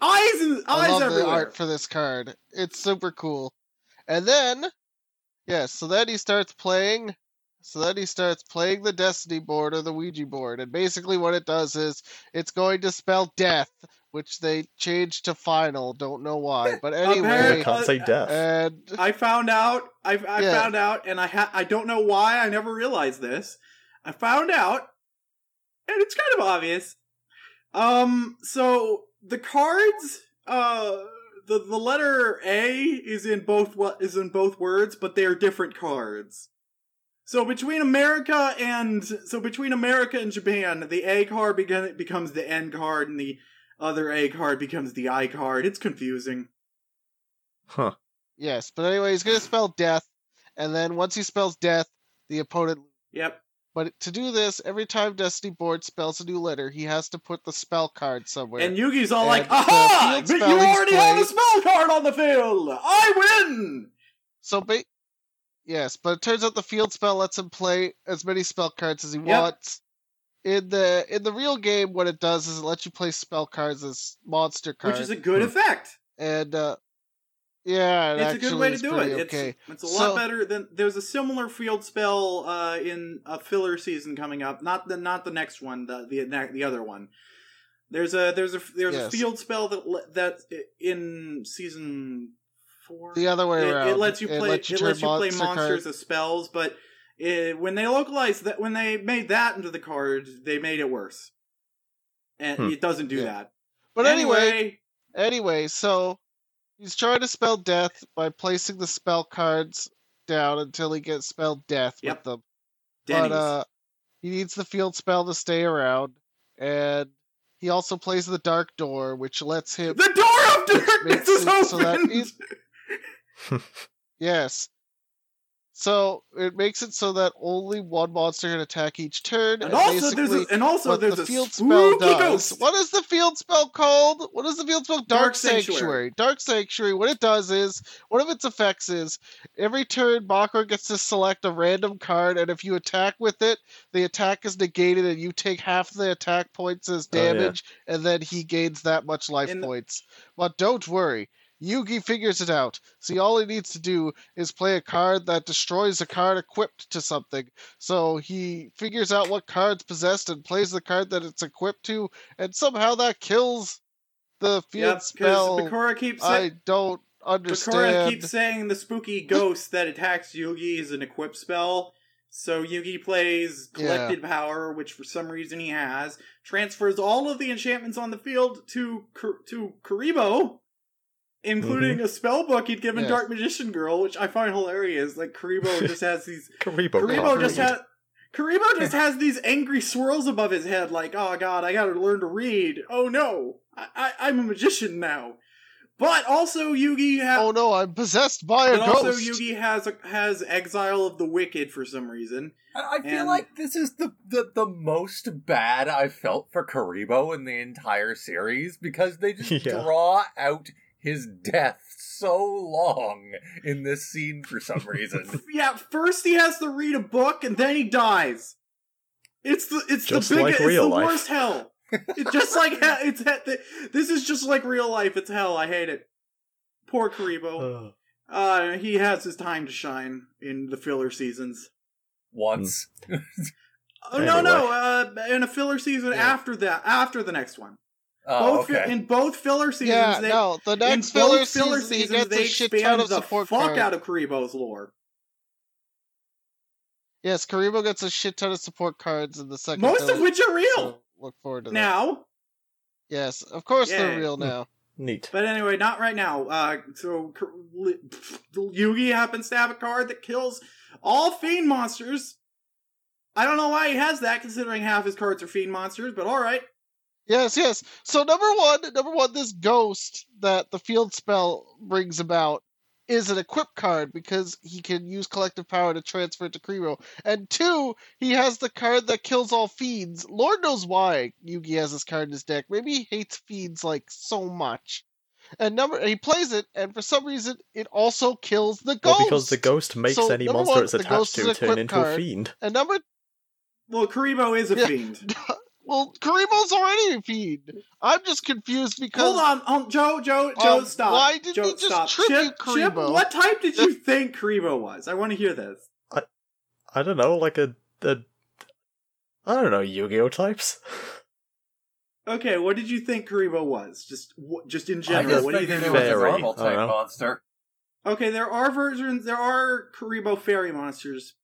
Eyes and I eyes love the everywhere. art for this card. It's super cool. And then, yeah, so then he starts playing. So then he starts playing the Destiny board or the Ouija board, and basically what it does is it's going to spell death, which they changed to final. Don't know why, but anyway. Apparently- can't say death. And I found out. I, I Yeah. found out, and I ha- I don't know why. I never realized this. I found out, and it's kind of obvious. Um, so the cards, uh, the the letter A is in both what is in both words, but they are different cards. So between America and so between America and Japan, the A card began, becomes the N card, and the other A card becomes the I card. It's confusing. Huh. yes, but anyway, he's going to spell death, and then once he spells death, the opponent. Yep. But to do this, every time Destiny board spells a new letter, he has to put the spell card somewhere. And Yugi's all And like, the "Aha! But you spelling's already have a spell card on the field. I win." So, ba- yes, but it turns out the field spell lets him play as many spell cards as he Yep. wants. In the in the real game, what it does is it lets you play spell cards as monster cards, Which is a good Hmm. effect. and uh, yeah, it it's a good way to do it. Okay. It's it's a So- lot better than there's a similar field spell uh, in a filler season coming up. Not the not the next one, the the the other one. There's a there's a there's Yes. a field spell that that in season four. The other way it, around. it lets you play. lets you it lets you play monsters cards. as spells, but it, when they localized that, when they made that into the card, they made it worse, and Hmm. it doesn't do Yeah. that. But anyway, anyway, so he's trying to spell death by placing the spell cards down until he gets spelled death Yep. with them. Denny's. But uh, he needs the field spell to stay around, and he also plays the dark door, which lets him. the door of darkness is it so that opened. he's- Yes. So it makes it so that only one monster can attack each turn, and also there's a, and also what there's the a field spooky spell does. ghost. What is the field spell called? What is the field spell? Dark, Dark Sanctuary. Sanctuary. Dark Sanctuary. What it does is one of its effects is every turn Bakura gets to select a random card, and if you attack with it, the attack is negated, and you take half the attack points as Oh, yeah. damage, and then he gains that much life And- points. But don't worry. Yugi figures it out. See, all he needs to do is play a card that destroys a card equipped to something. So he figures out what card's possessed and plays the card that it's equipped to, and somehow that kills the field Yep, spell. Bakura keeps I don't Bakura understand. keeps saying the spooky ghost that attacks Yugi is an equip spell. So Yugi plays collected power, which for some reason he has, transfers all of the enchantments on the field to to Kuriboh, including mm-hmm. a spell book he'd given Yes. Dark Magician Girl, which I find hilarious. Like Kuriboh just has these Kuriboh. Kuriboh just has Kuriboh just has these angry swirls above his head, like, oh god, I gotta learn to read. Oh no, I, I I'm a magician now. But also Yugi has Oh no, I'm possessed by a but also. Yugi has a, has Exile of the Wicked for some reason. I, I feel And- like this is the, the the most bad I've felt for Kuriboh in the entire series because they just Yeah. draw out his death so long in this scene for some reason. Yeah, first he has to read a book and then he dies. It's the it's Just the big like it's the life. worst hell. It's just like he- it's he- this is just like real life. It's hell. I hate it. Poor Kuriboh. Uh, Uh, he has his time to shine in the filler seasons. Once. Oh no, no, uh, in a filler season Yeah. after that, after the next one. Oh, both fi- okay. in both filler seasons, yeah, they, no, the in next both filler, filler season, seasons, they a shit ton expand of the fuck cards. out of Kuriboh's lore. Yes, Kuriboh gets a shit ton of support cards in the second. Most of which are real so look forward to that. now. Yes, of course Yeah. they're real now. neat. But anyway, not right now. Uh, so Yugi happens to have a card that kills all fiend monsters I don't know why he has that, considering half his cards are fiend monsters. But all right. Yes, yes. So number one, number one, this ghost that the field spell brings about is an equip card because he can use collective power to transfer it to Kuriboh. And two, he has the card that kills all fiends. Lord knows why Yugi has this card in his deck. Maybe he hates fiends like so much. And number he plays it, and for some reason it also kills the ghost. Well, because the ghost makes So, any number monster one, it's attached to turn equip into a fiend. and number Well, Kuriboh is a Yeah. fiend. well, Kuriboh's already a fiend. I'm just confused because Hold on, um, Joe, Joe, Joe, Um, stop. why did Joe, you just stop. tribute Chip, Chip, what type did you think Kuriboh was? I want to hear this. I I don't know, like a, a I don't know, Yu-Gi-Oh types. Okay, what did you think Kuriboh was? Just, wh- just in general, just what do you think? it was a Fairy, normal type monster. Okay, there are versions. There are Kuriboh fairy monsters.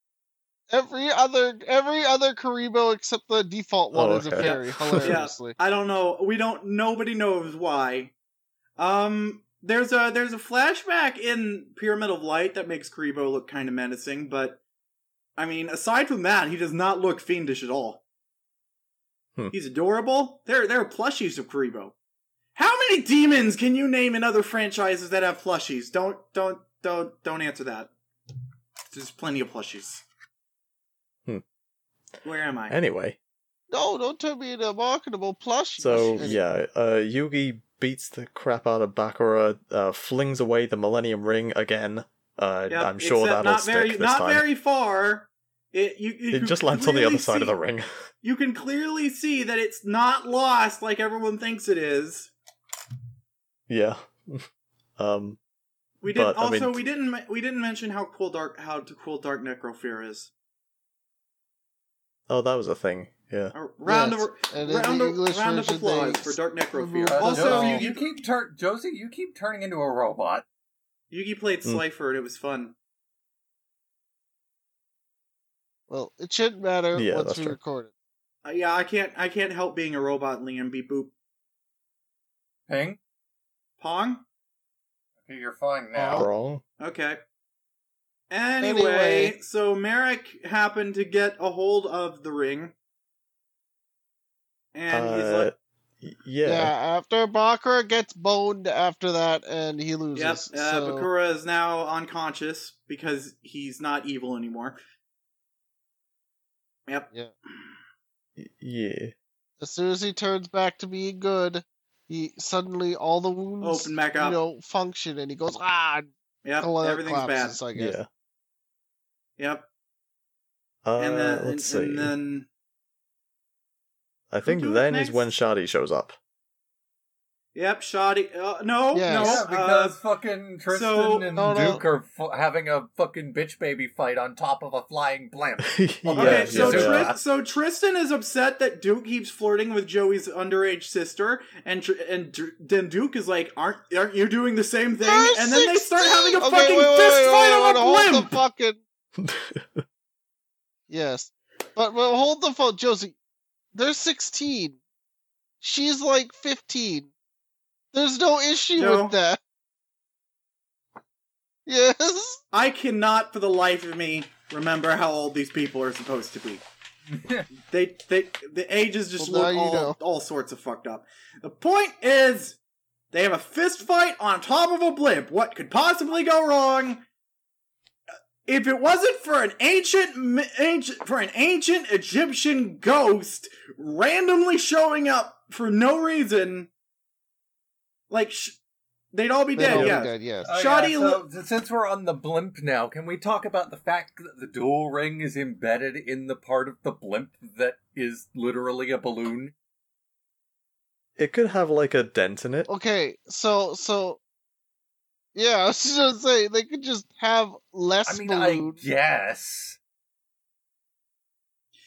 Every other every other Kuriboh except the default one Oh, is a okay. fairy. Hilariously, I don't know. We don't. Nobody knows why. Um, there's a there's a flashback in Pyramid of Light that makes Kuriboh look kind of menacing, but I mean, aside from that, he does not look fiendish at all. Hmm. He's adorable. There, there are plushies of Kuriboh. How many demons can you name in other franchises that have plushies? Don't, don't, don't, don't answer that. There's plenty of plushies. Where am I? Anyway, no, don't turn me into a marketable plush. so yeah, uh, Yugi beats the crap out of Bakura, uh, flings away the Millennium Ring again. Uh, Yep, I'm sure that'll not stick very, this not time. very far. It you, you it just lands on the clearly other side of the ring. You can clearly see that it's not lost like everyone thinks it is. yeah. um. We did But, I also mean- we didn't we didn't mention how cool dark how to cool dark necrofear is. Oh, that was a thing. Yeah. A round Yes, of round of round of applause they for dark necrofear. remove- Uh, Also, Josie, Yugi, you keep tur- Josie, you keep turning into a robot. Yugi played Mm. Slifer and it was fun. well, it shouldn't matter Yeah, once we true. record it. Uh, yeah, I can't I can't help being a robot, Liam. Beep boop. Ping. Pong. Okay, you're fine now. Wrong. Okay. Anyway, Anyway. so Marik happened to get a hold of the ring. And he's Uh, like, Yeah. yeah. after Bakura gets boned after that, and he loses. Yep, uh, so, Bakura is now unconscious because he's not evil anymore. Yep. Y- Yeah. as soon as he turns back to being good, he suddenly all the wounds Open back up, you know function, and he goes ah, Yep. Gla- Everything's bad. collapses, I guess. Yeah. Yep. Uh, and then let's see. and then I think then is when Shadi shows up. yep, Shadi. Uh, no, Yes. no. Yeah, uh, because fucking Tristan so- and No, no. Duke are fu- having a fucking bitch baby fight on top of a flying blimp. yeah, Okay, Yeah, so, yeah, Tris- yeah. so Tristan is upset that Duke keeps flirting with Joey's underage sister, and Tr- and Dr- then Duke is like, "Aren't aren't you doing the same thing?" They're and then they start having a Okay, fucking wait, wait, fist wait, fight wait, on a hold the blimp. fucking yes, but well, hold the phone, Josie. They're sixteen. She's like fifteen. There's no issue No. with that. Yes. I cannot, for the life of me, remember how old these people are supposed to be. They they the ages just Well, look all know. all sorts of fucked up. The point is, they have a fist fight on top of a blimp. What could possibly go wrong? If it wasn't for an ancient, ancient for an ancient Egyptian ghost randomly showing up for no reason, like sh- they'd all be They'd dead. all be yeah. dead, yes. Oh, Shadi yeah, so, since we're on the blimp now, can we talk about the fact that the duel ring is embedded in the part of the blimp that is literally a balloon? It could have like a dent in it. Okay, so so yeah, I was just gonna say they could just have less I mean, balloon. I guess.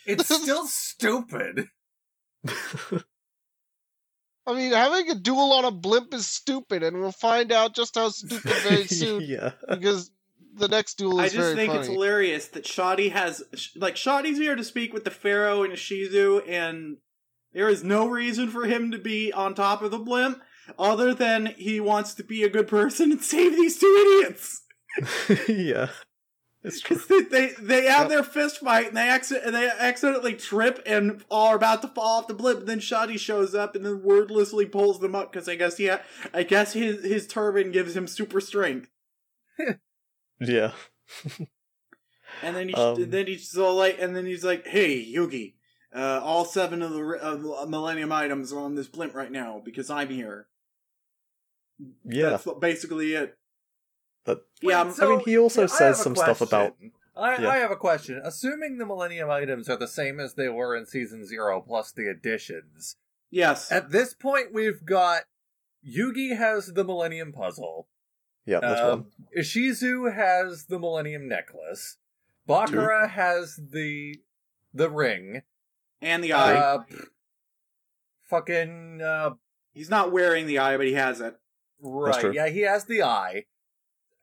It's still stupid. I mean, having a duel on a blimp is stupid, and we'll find out just how stupid very soon yeah. because the next duel is. I just very think funny. it's hilarious that Shadi has like Shadi's here to speak with the Pharaoh and Shizu, and there is no reason for him to be on top of the blimp other than he wants to be a good person and save these two idiots. yeah. It's true. they, they they have Yep. their fist fight and they acci- and they accidentally trip and are about to fall off the blimp. And then Shadi shows up and then wordlessly pulls them up because I guess he ha- I guess his his turban gives him super strength. Yeah. And then he Um, then he's all like, and then he's like, "Hey, Yugi, uh, all seven of the ri- of the Millennium items are on this blimp right now because I'm here." Yeah. That's basically it. But Yeah, Wait, I'm- I mean, he also I says have a some stuff about- I, Yeah. I have a question. Assuming the Millennium items are the same as they were in season zero, plus the additions. yes. At this point, we've got Yugi has the Millennium Puzzle. yeah, that's one. Um, Ishizu has the Millennium Necklace. Bakura has the the ring. and the eye. Uh, fucking uh, he's not wearing the eye, but he has it. Right. Yeah, he has the eye,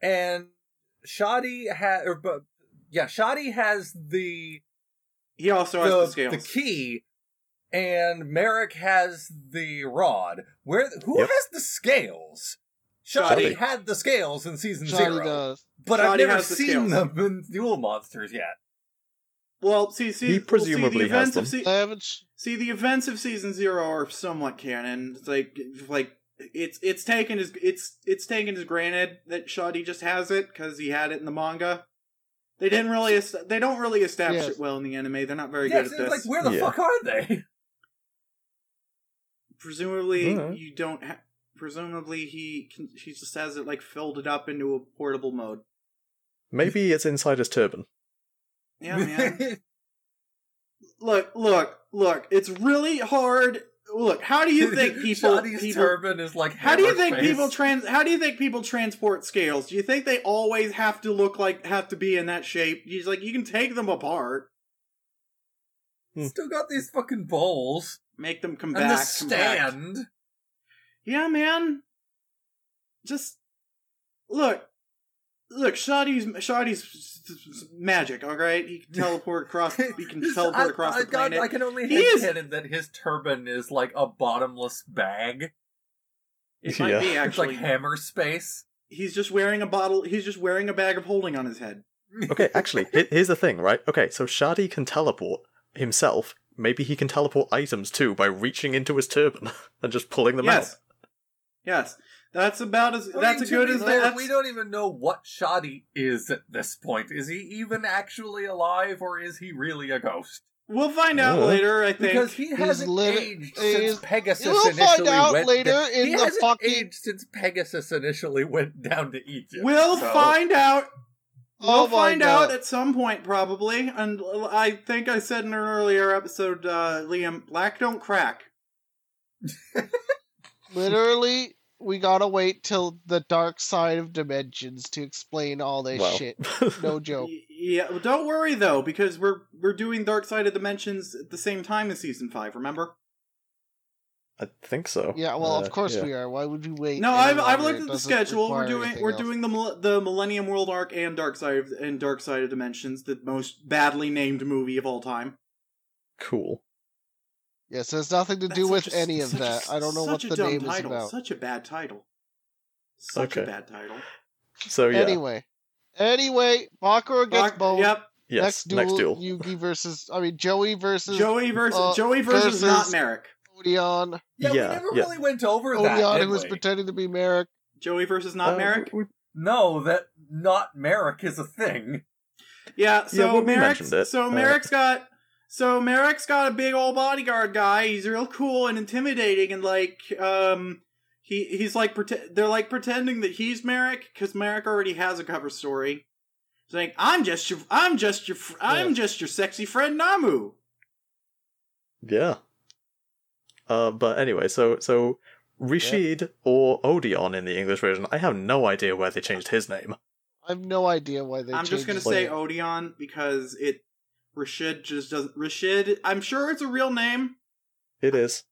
and Shadi has. Or, but yeah, Shadi has the He also has the, the, scales. the key, and Marik has the rod. Where who Yep. has the scales? Shadi Shadi. had the scales in season Johnny zero, does. but I've never has the seen scales. them in Duel Monsters yet. Well, see, see, He well, see, presumably the has events of them. se- I haven't. sh- see the events of season zero are somewhat canon. It's like, like it's it's taken as it's it's taken as granted that Shadi just has it because he had it in the manga. They didn't really est- they don't really establish Yes. it well in the anime. They're not very yeah, good at it's this. like where the Yeah. fuck are they? presumably, Alright. you don't. Ha- presumably, he can, he just has it like filled it up into a portable mode. Maybe it's inside his turban. Yeah, man. look, look, look. It's really hard. Look, how do you think people? Shadi's people turban is like. how do you think hammer people trans? How do you think people transport scales? Do you think they always have to look like have to be in that shape? He's like, you can take them apart, hmm. Still got these fucking bowls make them come and back. the compact. stand. Yeah, man. Just look, look. Shadi's Shadi's magic. All right, he can teleport across. He can teleport I- across I, the planet. God, I can only He is- that his turban is like a bottomless bag. it might Yeah. be It's actually. like hammer space. he's just wearing a bottle. He's just wearing a bag of holding on his head. Okay, actually, here's the thing, right? Okay, so Shadi can teleport himself. Maybe he can teleport items too by reaching into his turban and just pulling them yes, out. yes. That's about as. I that's mean, as good as that. We don't even know what Shadi is at this point. Is he even actually alive, or is he really a ghost? We'll find out Yeah. later. I think. Because he hasn't lit- aged he's- since Pegasus We'll initially find out went later down- in he the hasn't fucking- aged since Pegasus initially went down to Egypt. we'll so- find out. We'll Oh my find out at some point, probably. And I think I said in an earlier episode, uh, Liam, black don't crack. Literally, we gotta wait till the dark side of dimensions to explain all this Well, shit. No joke. Yeah, well, don't worry though, because we're we're doing Dark Side of Dimensions at the same time as season five. Remember? I think so. Yeah, well, Uh, of course yeah. we are. Why would we wait? No, I've I've looked at the schedule. We're doing we're else. doing the the Millennium World arc and Dark Side of, and Dark Side of Dimensions, the most badly named movie of all time. Cool. Yes, it has nothing to That's do with a- any of that. I don't know what such a the dumb name title. is about. Such a bad title. Such a Okay. bad title. So yeah. Anyway, anyway, Bakura gets Bak- boned. Yep. yes. next duel, Next duel. Yugi versus I mean Joey versus Joey versus uh, Joey versus, versus- not Marik. Odion. Yeah, Yeah, we never yeah. really went over that. Odion, did who was we? pretending to be Marik. Joey versus not Uh, Marik. we- No, that not Marik is a thing. Yeah, so well, we Marik's mentioned it. so Uh, Marik's got so Marik's got a big old bodyguard guy. He's real cool and intimidating, and like um he he's like prete- they're like pretending that he's Marik because Marik already has a cover story. He's like, I'm just your I'm just your fr- I'm Yeah. just your sexy friend Namu. Yeah. Uh, but anyway, so so Rashid or Odion in the English version, I have no idea why they changed his name. I have no idea why they. I'm just gonna changed say it. Odion because it Rashid just doesn't Rashid. I'm sure it's a real name. It is.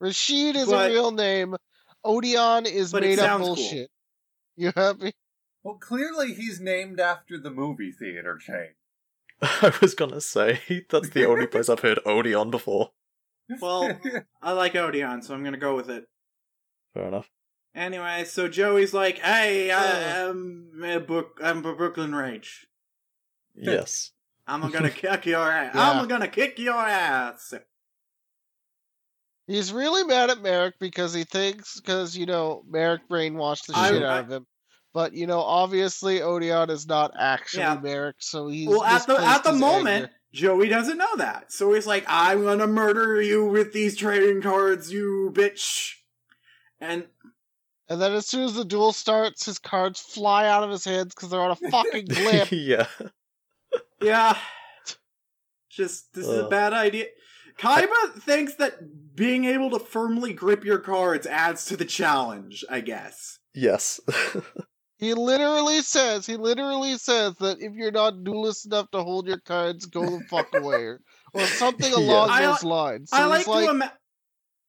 Rashid is but- a real name. Odeon is But it made up sounds cool. bullshit. You happy? Well, clearly he's named after the movie theater chain. I was gonna say that's the only place I've heard Odeon before. Well, I like Odeon, so I'm gonna go with it. Fair enough. Anyway, so Joey's like, "Hey, I, I'm a book. I'm a Brooklyn Rage." Yes. I'm gonna kick your ass. Yeah. I'm gonna kick your ass. He's really mad at Marik because he thinks because you know Marik brainwashed the I- shit I- out of him. But you know, obviously Odion is not actually Yeah. Marik, so he's well, at the at the moment, anger. Joey doesn't know that, so he's like, "I'm gonna murder you with these trading cards, you bitch." And And then as soon as the duel starts, his cards fly out of his hands because they're on a fucking blip. yeah. Yeah, just this is a bad idea. Kaiba thinks that being able to firmly grip your cards adds to the challenge. I guess. Yes. He literally says, he literally says that if you're not duelist enough to hold your cards, go the fuck away, or, or something along I those li- lines. So I like, like, to imagine.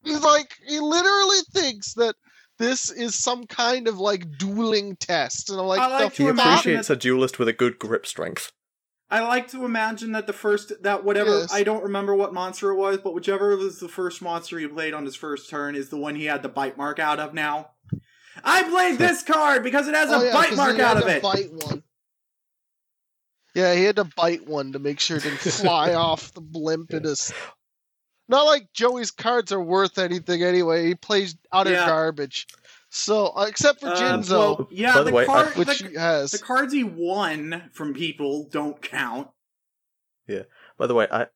he's like, he literally thinks that this is some kind of like dueling test, and I'm like, I like the he imagine fuck? appreciates a duelist with a good grip strength. I like to imagine that the first that whatever Yes. I don't remember what monster it was, but whichever was the first monster he played on his first turn is the one he had the bite mark out of now. I played this card because it has Oh, a yeah, bite mark out of it. Bite one. Yeah, he had to bite one to make sure it didn't fly off the blimp in his. Not like Joey's cards are worth anything anyway. He plays utter Yeah. garbage. So, uh, except for Uh, Jinzo, well, yeah, By the the, way, I- card, which the, has. the cards he won from people don't count. Yeah. By the way, I,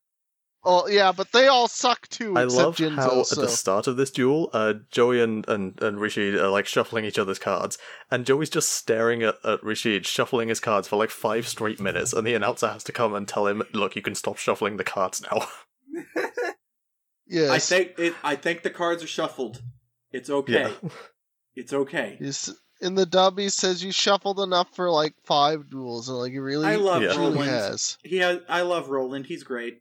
Oh yeah, but they all suck too. I love Jinzo, how so. at the start of this duel, uh, Joey and, and, and Rishid are like shuffling each other's cards, and Joey's just staring at, at Rishid, shuffling his cards for like five straight minutes, and the announcer has to come and tell him, look, you can stop shuffling the cards now. yes. I think it. I think the cards are shuffled. It's okay. Yeah. It's okay. He's- in the dub, he says you shuffled enough for like five duels, and like he really, I love Yeah. Roland. has. He has. I love Roland. He's great.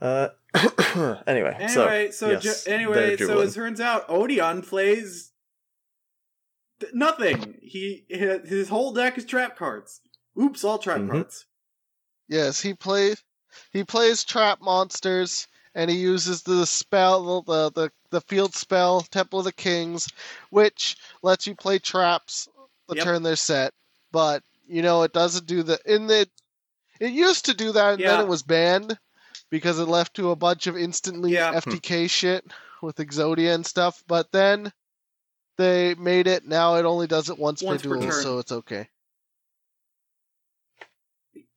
Uh, anyway, Anyway, so, so, yes, ju- anyway, they're so it turns out Odion plays th- nothing. He his whole deck is trap cards. Oops, all trap Mhm. cards. Yes, he plays. He plays trap monsters, and he uses the spell, the the the field spell, Temple of the Kings, which lets you play traps the Yep. turn they're set. But you know, it doesn't do the in the. It used to do that, and then it was banned because it left to a bunch of instantly Yeah. FTK shit with Exodia and stuff. But then they made it. Now it only does it once, Once per duel, so it's okay.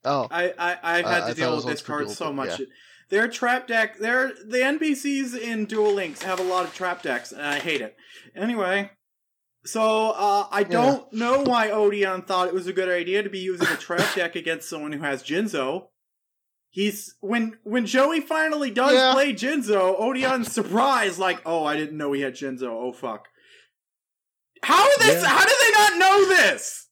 Oh, I I, I had Uh, to it deal with this card duel, so much. yeah. Their trap deck, their the NPCs in Duel Links have a lot of trap decks, and I hate it. Anyway, so uh, I don't know why Odion thought it was a good idea to be using a trap deck against someone who has Jinzo. He's when when Joey finally does Yeah. play Jinzo, Odion's surprised, like, oh, I didn't know he had Jinzo. Oh fuck. How this? Yeah. How did they not know this?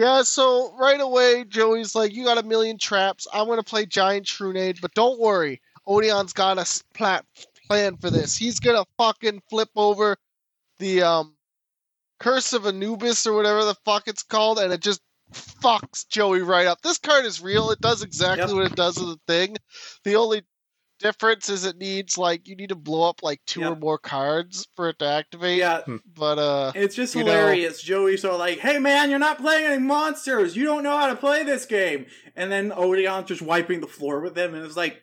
Yeah, so right away, Joey's like, "You got a million traps. I'm gonna play Giant Trunade, but don't worry, Odion's got a plat- plan for this. He's gonna fucking flip over the um Curse of Anubis or whatever the fuck it's called, and it just fucks Joey right up. This card is real. It does exactly Yep. what it does with the thing. The only difference is it needs like you need to blow up like two or more cards for it to activate. Yeah, But uh, It's just You know- hilarious. Joey's all like, "Hey man, you're not playing any monsters. You don't know how to play this game." And then Odion's just wiping the floor with him, and it's like,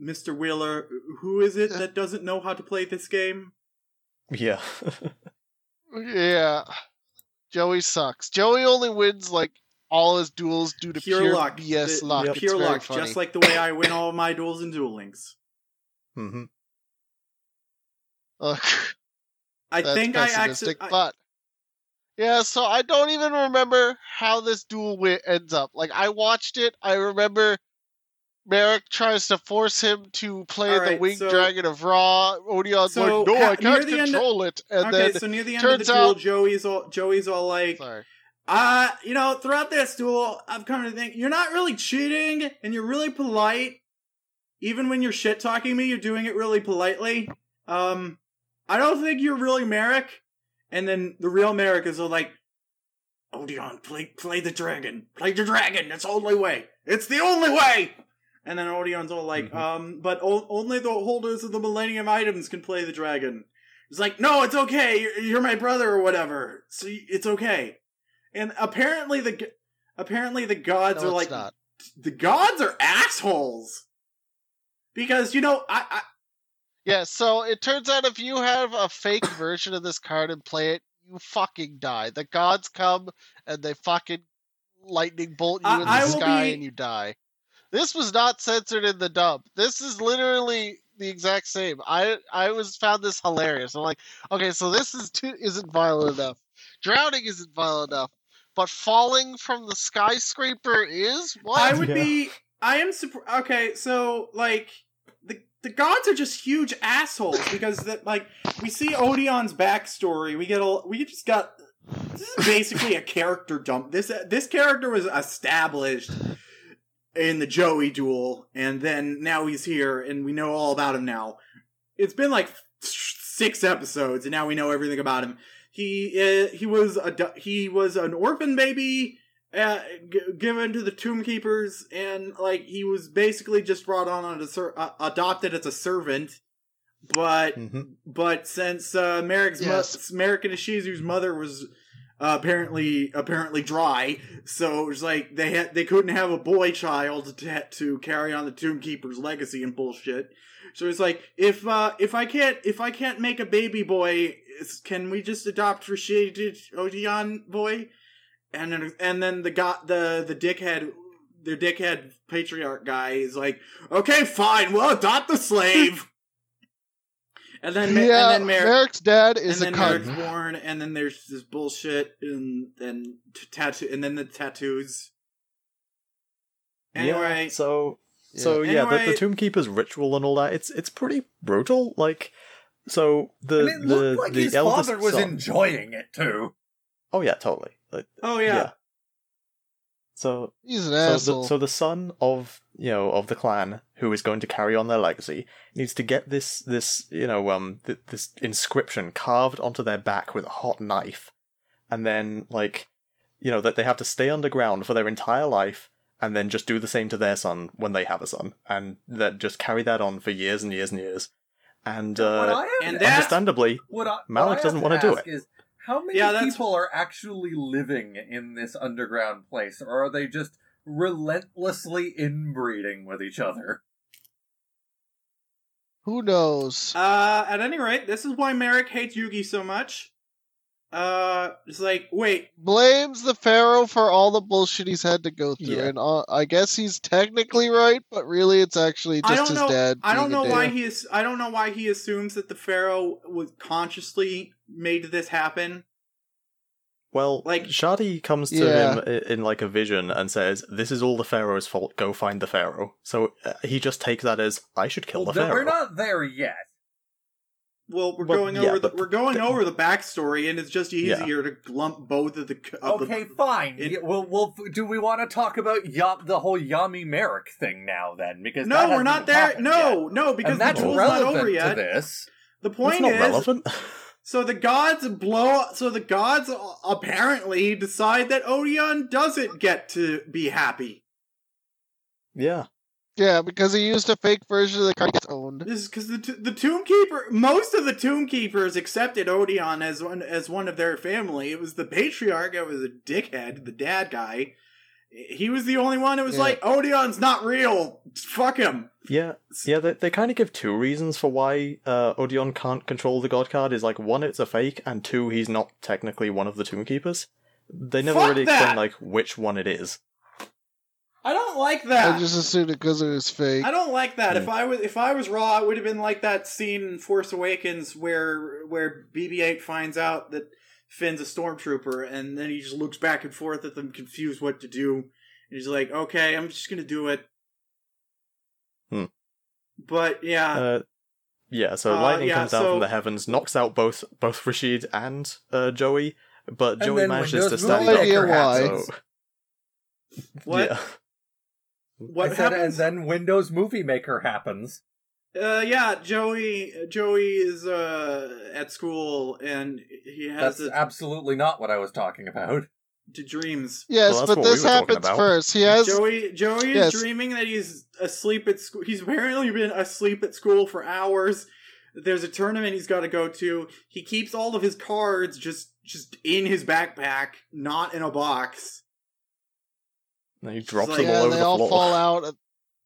"Mr. Wheeler, who is it that doesn't know how to play this game?" yeah. Yeah. Joey sucks. Joey only wins like all his duels due to Pure, pure, luck. BS The- luck. It's Pure very luck, funny. just like the way I win all my duels and duel links. hmm Ugh, I that's think I pessimistic, actually. but yeah. So I don't even remember how this duel wi- ends up. Like I watched it. I remember Marik tries to force him to play All the right, Winged so- Dragon of Ra. Odion's So, like, no, ha- I can't the end of- control it. And okay, then so near the end of the duel, out- Joey's all Joey's all like, sorry. Uh, you know, throughout this duel, I've come to think you're not really cheating and you're really polite. Even when you're shit talking me, you're doing it really politely. Um, I don't think you're really Marik. And then the real Marik is all like, Odion, play, play the dragon. Play the dragon. It's the only way. It's the only way! And then Odion's all like, Mhm. um, but o- only the holders of the Millennium items can play the dragon. It's like, no, it's okay. You're, you're my brother or whatever. So y- it's okay. And apparently the apparently the gods No, are like not. the gods are assholes because you know I, I Yeah, so it turns out if you have a fake version of this card and play it, you fucking die. The gods come and they fucking lightning bolt you I- in the I sky be- and you die. This was not censored in the dub. This is literally the exact same. I I was found this hilarious. I'm like, okay, so this is too isn't violent enough. Drowning isn't violent enough, but falling from the skyscraper is what? I would Yeah. be I am surprised. Okay, so like the the gods are just huge assholes because that like we see Odion's backstory. We get a we just got this is basically a character dump. This this character was established in the Joey duel, and then now he's here, and we know all about him now. It's been like six episodes, and now we know everything about him. He uh, he was a he was an orphan baby uh, g- given to the tomb keepers and like he was basically just brought on as a ser- uh, adopted as a servant. But hmm but since uh Marik's Yes. mo- Marik and Ishizu's mother was uh, apparently apparently dry so it was like they had they couldn't have a boy child to to carry on the tomb keeper's legacy and bullshit. So it's like if uh if I can't if I can't make a baby boy is- can we just adopt Rishid Odion boy and then and then the got the the dickhead the dickhead patriarch guy is like, okay, fine, we'll adopt the slave. and then yeah, and then Mer- Marik's dad is and a then cunt. Born, and then there's this bullshit, and then t- tattoo, and then the tattoos. Anyway, Yeah, so so yeah, the, the Tomb Keeper's ritual and all that. It's it's pretty brutal. Like, so the and it the looked like the his eldest father was son. enjoying it too. Oh yeah, totally. Like, oh yeah, So He's an so asshole. the, so the son of you know of the clan who is going to carry on their legacy needs to get this this you know um th- this inscription carved onto their back with a hot knife, and then like you know that they have to stay underground for their entire life. And then just do the same to their son when they have a son, and that just carry that on for years and years and years. And uh, and understandably, what I, Malik what I doesn't wanna do ask it. Is how many Yeah, people are actually living in this underground place, or are they just relentlessly inbreeding with each other? Who knows? Uh, at any rate, this is why Marik hates Yugi so much. Uh, it's like, wait, Blames the pharaoh for all the bullshit he's had to go through, Yeah. and uh, I guess he's technically right, but really it's actually I just don't his know. dad. I don't know why he is. I don't know why he assumes that the pharaoh was consciously made this happen. well, Like- like Shadi comes to Yeah. him i- in like a vision and says, "This is all the pharaoh's fault. Go find the pharaoh." So uh, he just takes that as, "I should kill Well, the pharaoh." we're not there yet. Well, we're Well, going yeah, over the but we're going the- over the backstory, and it's just Yeah. easier to lump both of the. Of Okay, the, fine. it- Yeah, well, well, do we want to talk about ya- the whole Yami Marik thing now? Then, because no, we're hasn't not there. No, yet. no, because and the that's not relevant over to yet. this. The That's point not is, relevant. so the gods blow. So the gods uh, apparently decide that Odion doesn't get to be happy. yeah, Yeah, because he used a fake version of the card he gets owned. This is because the t- the Tomb Keeper, most of the Tomb Keepers accepted Odion as one as one of their family. It was the patriarch. It was a dickhead, the dad guy. He was the only one who was Yeah. like, Odion's not real. Fuck him. yeah, yeah. They they kind of give two reasons for why uh, Odion can't control the god card. Is like one, it's a fake, and two, he's not technically one of the Tomb Keepers. They never Fuck really that! explain like which one it is. I don't like that. I just assumed it because it was fake. I don't like that. Hmm. If I was if I was raw, it would have been like that scene in Force Awakens where where BB-8 finds out that Finn's a stormtrooper, and then he just looks back and forth at them, confused what to do. And he's like, "Okay, I'm just gonna do it." Hmm. But yeah, Uh, yeah, so Uh, lightning yeah, comes down so- from the heavens, knocks out both both Rishid and uh, Joey, but And Joey manages to Windows stand No up. why. So, what Yeah. What I said, and then Windows Movie Maker happens. Uh, yeah, Joey Joey is uh at school and he has That's a, absolutely not what I was talking about. to dreams. yes, Well, but what we this happens first. He has Joey Joey is dreaming that he's asleep at school. He's apparently been asleep at school for hours. There's a tournament he's got to go to. He keeps all of his cards just just in his backpack, not in a box. And he drops like- them all yeah, over they the all floor. fall out, uh,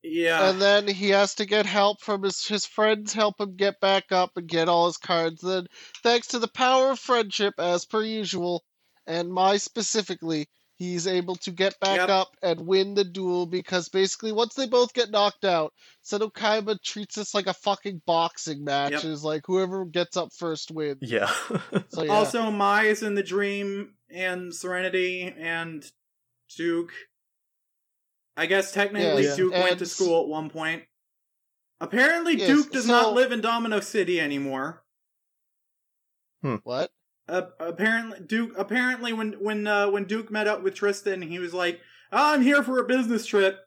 Yeah. and then he has to get help from his his friends. Help him get back up and get all his cards. Then, thanks to the power of friendship, as per usual, and my specifically, he's able to get back Yep. up and win the duel because basically, once they both get knocked out, Seto Kaiba treats this like a fucking boxing match. Yep. It's like whoever gets up first wins. Yeah. So yeah. Also, Mai is in the dream, and Serenity, and Duke. I guess technically Yeah. Duke went to school at one point. Apparently, Yes, Duke does so- not live in Domino City anymore. what? Uh, apparently, Duke. Apparently, when when uh, when Duke met up with Tristan, he was like, oh, "I'm here for a business trip,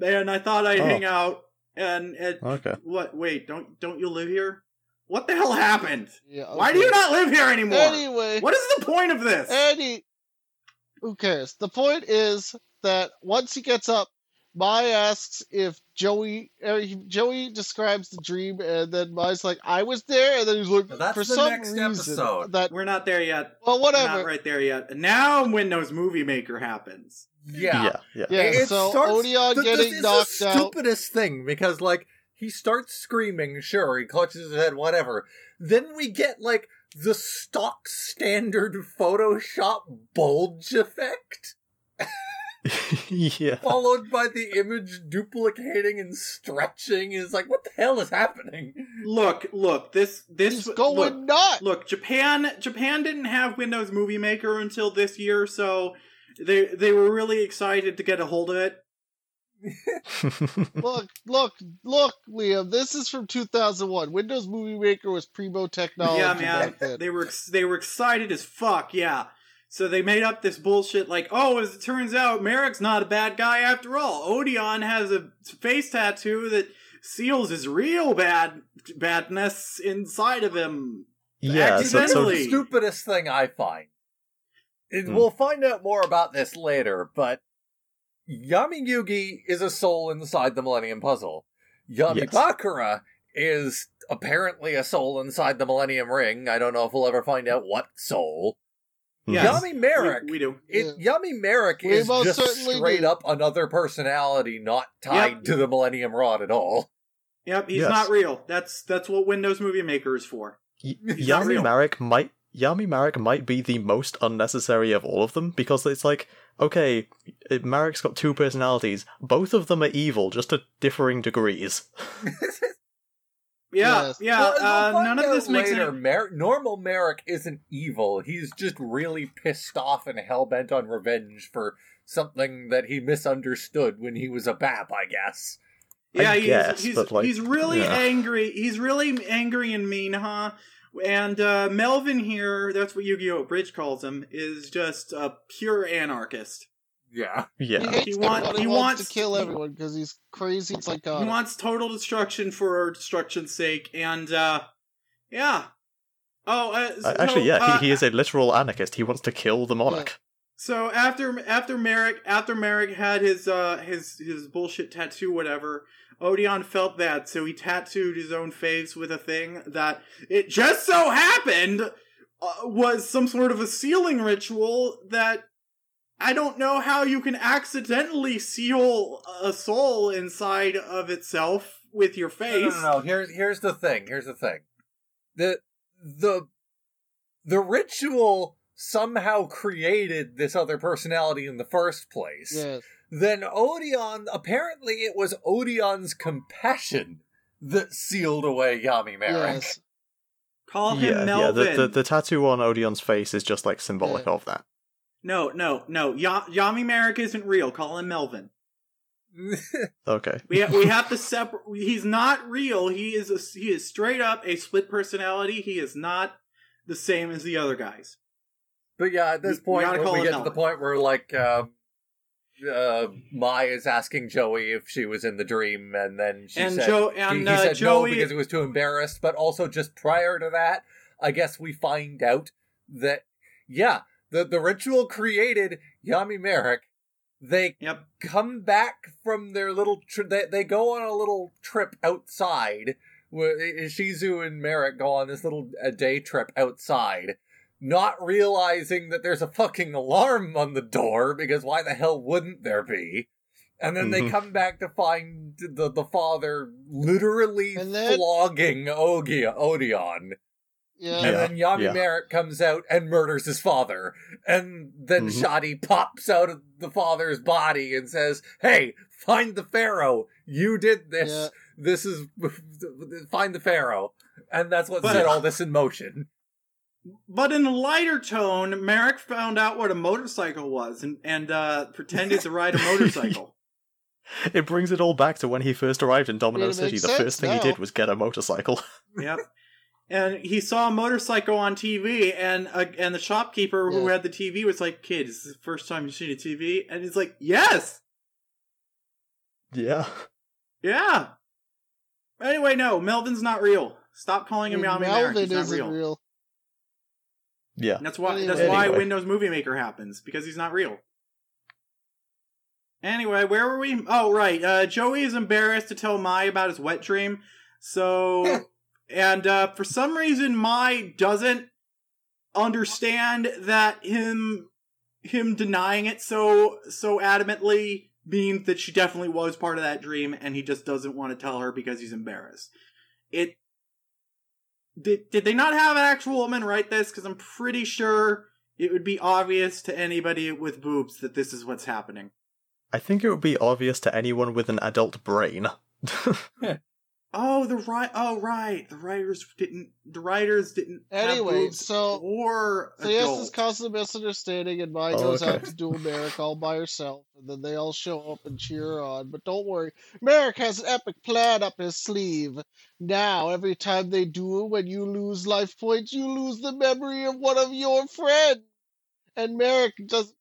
and I thought I'd Oh. hang out." And it, okay. what? Wait, don't don't you live here? What the hell happened? Yeah. Why do you not live here anymore? Anyway. What is the point of this? Any, who cares? The point is that once he gets up, Mai asks if Joey. Er, Joey describes the dream, and then Mai's like, "I was there," and then he's like, Now that's "For the some next reason episode. that We're not there yet. well, We're Not whatever." right there yet. Now Windows Movie Maker happens. Yeah. Yeah. Yeah. Yeah, It so starts- Odion th- getting this is knocked the out. stupidest thing because like he starts screaming, sure, he clutches his head, whatever. Then we get like the stock standard Photoshop bulge effect, yeah. followed by the image duplicating and stretching. Is like, what the hell is happening? Look, look, this this He's going look, nuts. look, Japan Japan didn't have Windows Movie Maker until this year, so they they were really excited to get a hold of it. Look, look, look, Liam. This is from 2001. Windows Movie Maker was primo technology yeah, man, back then. they were they were excited as fuck. Yeah, so they made up this bullshit like, oh, as it turns out, Marik's not a bad guy after all. Odion has a face tattoo that seals his real bad badness inside of him. yeah. So, so the stupidest thing I find. It- Hmm. We'll find out more about this later, but Yami Yugi is a soul inside the Millennium Puzzle. Yami Yes. Bakura is apparently a soul inside the Millennium Ring. I don't know if we'll ever find out what soul. Hmm. Yes. Yami Marik. We, we do. It, Yami Marik We is most just certainly straight do. up another personality not tied Yep. to the Millennium Rod at all. Yep, he's Yes. not real. That's that's what Windows Movie Maker is for. Y- He's not Yami real. Marik might Yami Marik might be the most unnecessary of all of them because it's like okay, it- Marik's got two personalities. Both of them are evil, just to differing degrees. Yeah, Yes. yeah. Well, we'll uh, none of this makes later. any. Mer- normal Marik isn't evil. He's just really pissed off and hell bent on revenge for something that he misunderstood when he was a bab, I guess. Yeah, I he's guess, he's, but, like, he's really yeah. angry. He's really angry and mean, huh? And uh, Melvin here, that's what Yu-Gi-Oh! Abridged calls him, is just a pure anarchist. Yeah. He, Yeah. hates He want- everyone. he wants, wants- to kill everyone because he's crazy. It's like God. He wants total destruction for destruction's sake, and uh, yeah. Oh, uh, Uh, Actually, yeah, uh, he, he is a literal anarchist. He wants to kill the monarch. So after after Marik after Marik had his uh his his bullshit tattoo whatever, Odion felt that, so he tattooed his own face with a thing that it just so happened uh, was some sort of a sealing ritual that I don't know how you can accidentally seal a soul inside of itself with your face. no, no, no. Here's here's the thing. Here's the thing. The the the ritual somehow created this other personality in the first place. Yes. Then Odion apparently it was Odion's compassion that sealed away Yami Marik. Yes. Call him Yeah, yeah. The, the the tattoo on Odion's face is just like symbolic Yeah. of that. No, no, no. Ya- Yami Marik isn't real. Call him Melvin. Okay. We ha- we have to separate. He's not real. He is a, he is straight up a split personality. He is not the same as the other guys. But yeah, at this We- we point, gotta call we him get to the point where like um, uh, Mai is asking Joey if she was in the dream, and then she and said Joe he, and he uh, said Joey. no because he was too embarrassed. But also, just prior to that, I guess we find out that yeah, the the ritual created Yami Marik. They yep. come back from their little tri- they, they go on a little trip outside where Shizu and Marik go on this little a day trip outside, not realizing that there's a fucking alarm on the door because why the hell wouldn't there be? And then they Mhm. come back to find the the father literally then- flogging Ogia Odion. Yeah. And then Yami yeah. Marik comes out and murders his father. And then Mhm. Shadi pops out of the father's body and says, Hey, find the Pharaoh. You did this. Yeah. This is find the Pharaoh. And that's what But- set all this in motion. But in a lighter tone, Marik found out what a motorcycle was and, and uh, pretended to ride a motorcycle. It brings it all back to when he first arrived in Domino City. The first thing he did was get a motorcycle. yep. And he saw a motorcycle on TV, and uh, and the shopkeeper who had the TV was like, "Kid, is this the first time you've seen a TV?" And he's like, "Yes, yeah. yeah." Anyway, no, Melvin's not real. Stop calling him Yami Marik. Melvin He's not isn't real. real. Yeah. That's why. Anyway. That's why Anyway. Windows Movie Maker happens because he's not real. Anyway, where were we? Oh, right. Uh, Joey is embarrassed to tell Mai about his wet dream. So, and uh, for some reason, Mai doesn't understand that him him denying it so so adamantly means that she definitely was part of that dream, and he just doesn't want to tell her because he's embarrassed. It did did they not have an actual woman write this? Because I'm pretty sure it would be obvious to anybody with boobs that this is what's happening. I think it would be obvious to anyone with an adult brain. Oh, the right. Oh, right. The writers didn't. The writers didn't. Anyway, boobs so- or So yes, this causes a misunderstanding, and Mai Oh, goes okay. out to duel Marik all by herself, and then they all show up and cheer on. But don't worry, Marik has an epic plan up his sleeve. Now, every time they duel, when you lose life points, you lose the memory of one of your friends. And Marik just.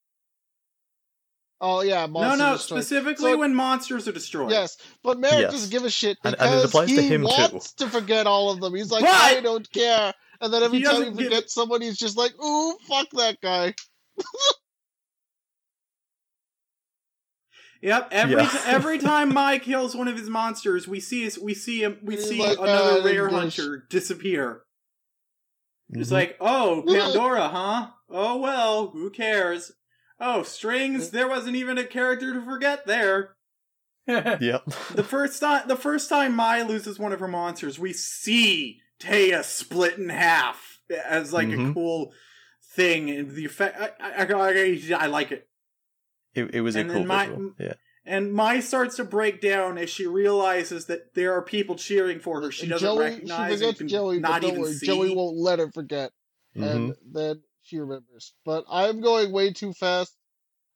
Oh yeah, no, monster no. destroyed. Specifically So- when monsters are destroyed. Yes, but Marik Yes. doesn't give a shit And- because and it applies he to him, too. wants to forget all of them. He's like, But- I don't care. And then every He time he doesn't give- forgets someone, he's just like, ooh, fuck that guy. Yep. Every Yeah. t- every time Mai kills one of his monsters, we see his, we see him we He's see like, another "Ah, rare English." hunter disappear. It's Mhm. like, oh, Pandora, huh? Oh well, who cares? Oh, strings. There wasn't even a character to forget there. Yep. The first time, the first time Mai loses one of her monsters, we see Téa split in half as like a Mhm. cool thing, and the effect. I, I, I, I like it. It, it was a And cool then my- visual. Yeah. And Mai starts to break down as she realizes that there are people cheering for her. She doesn't Joey, recognize. she and forgets Joey, not but don't even worry, see. Joey won't let her forget. Mhm. And then she remembers. But I'm going way too fast.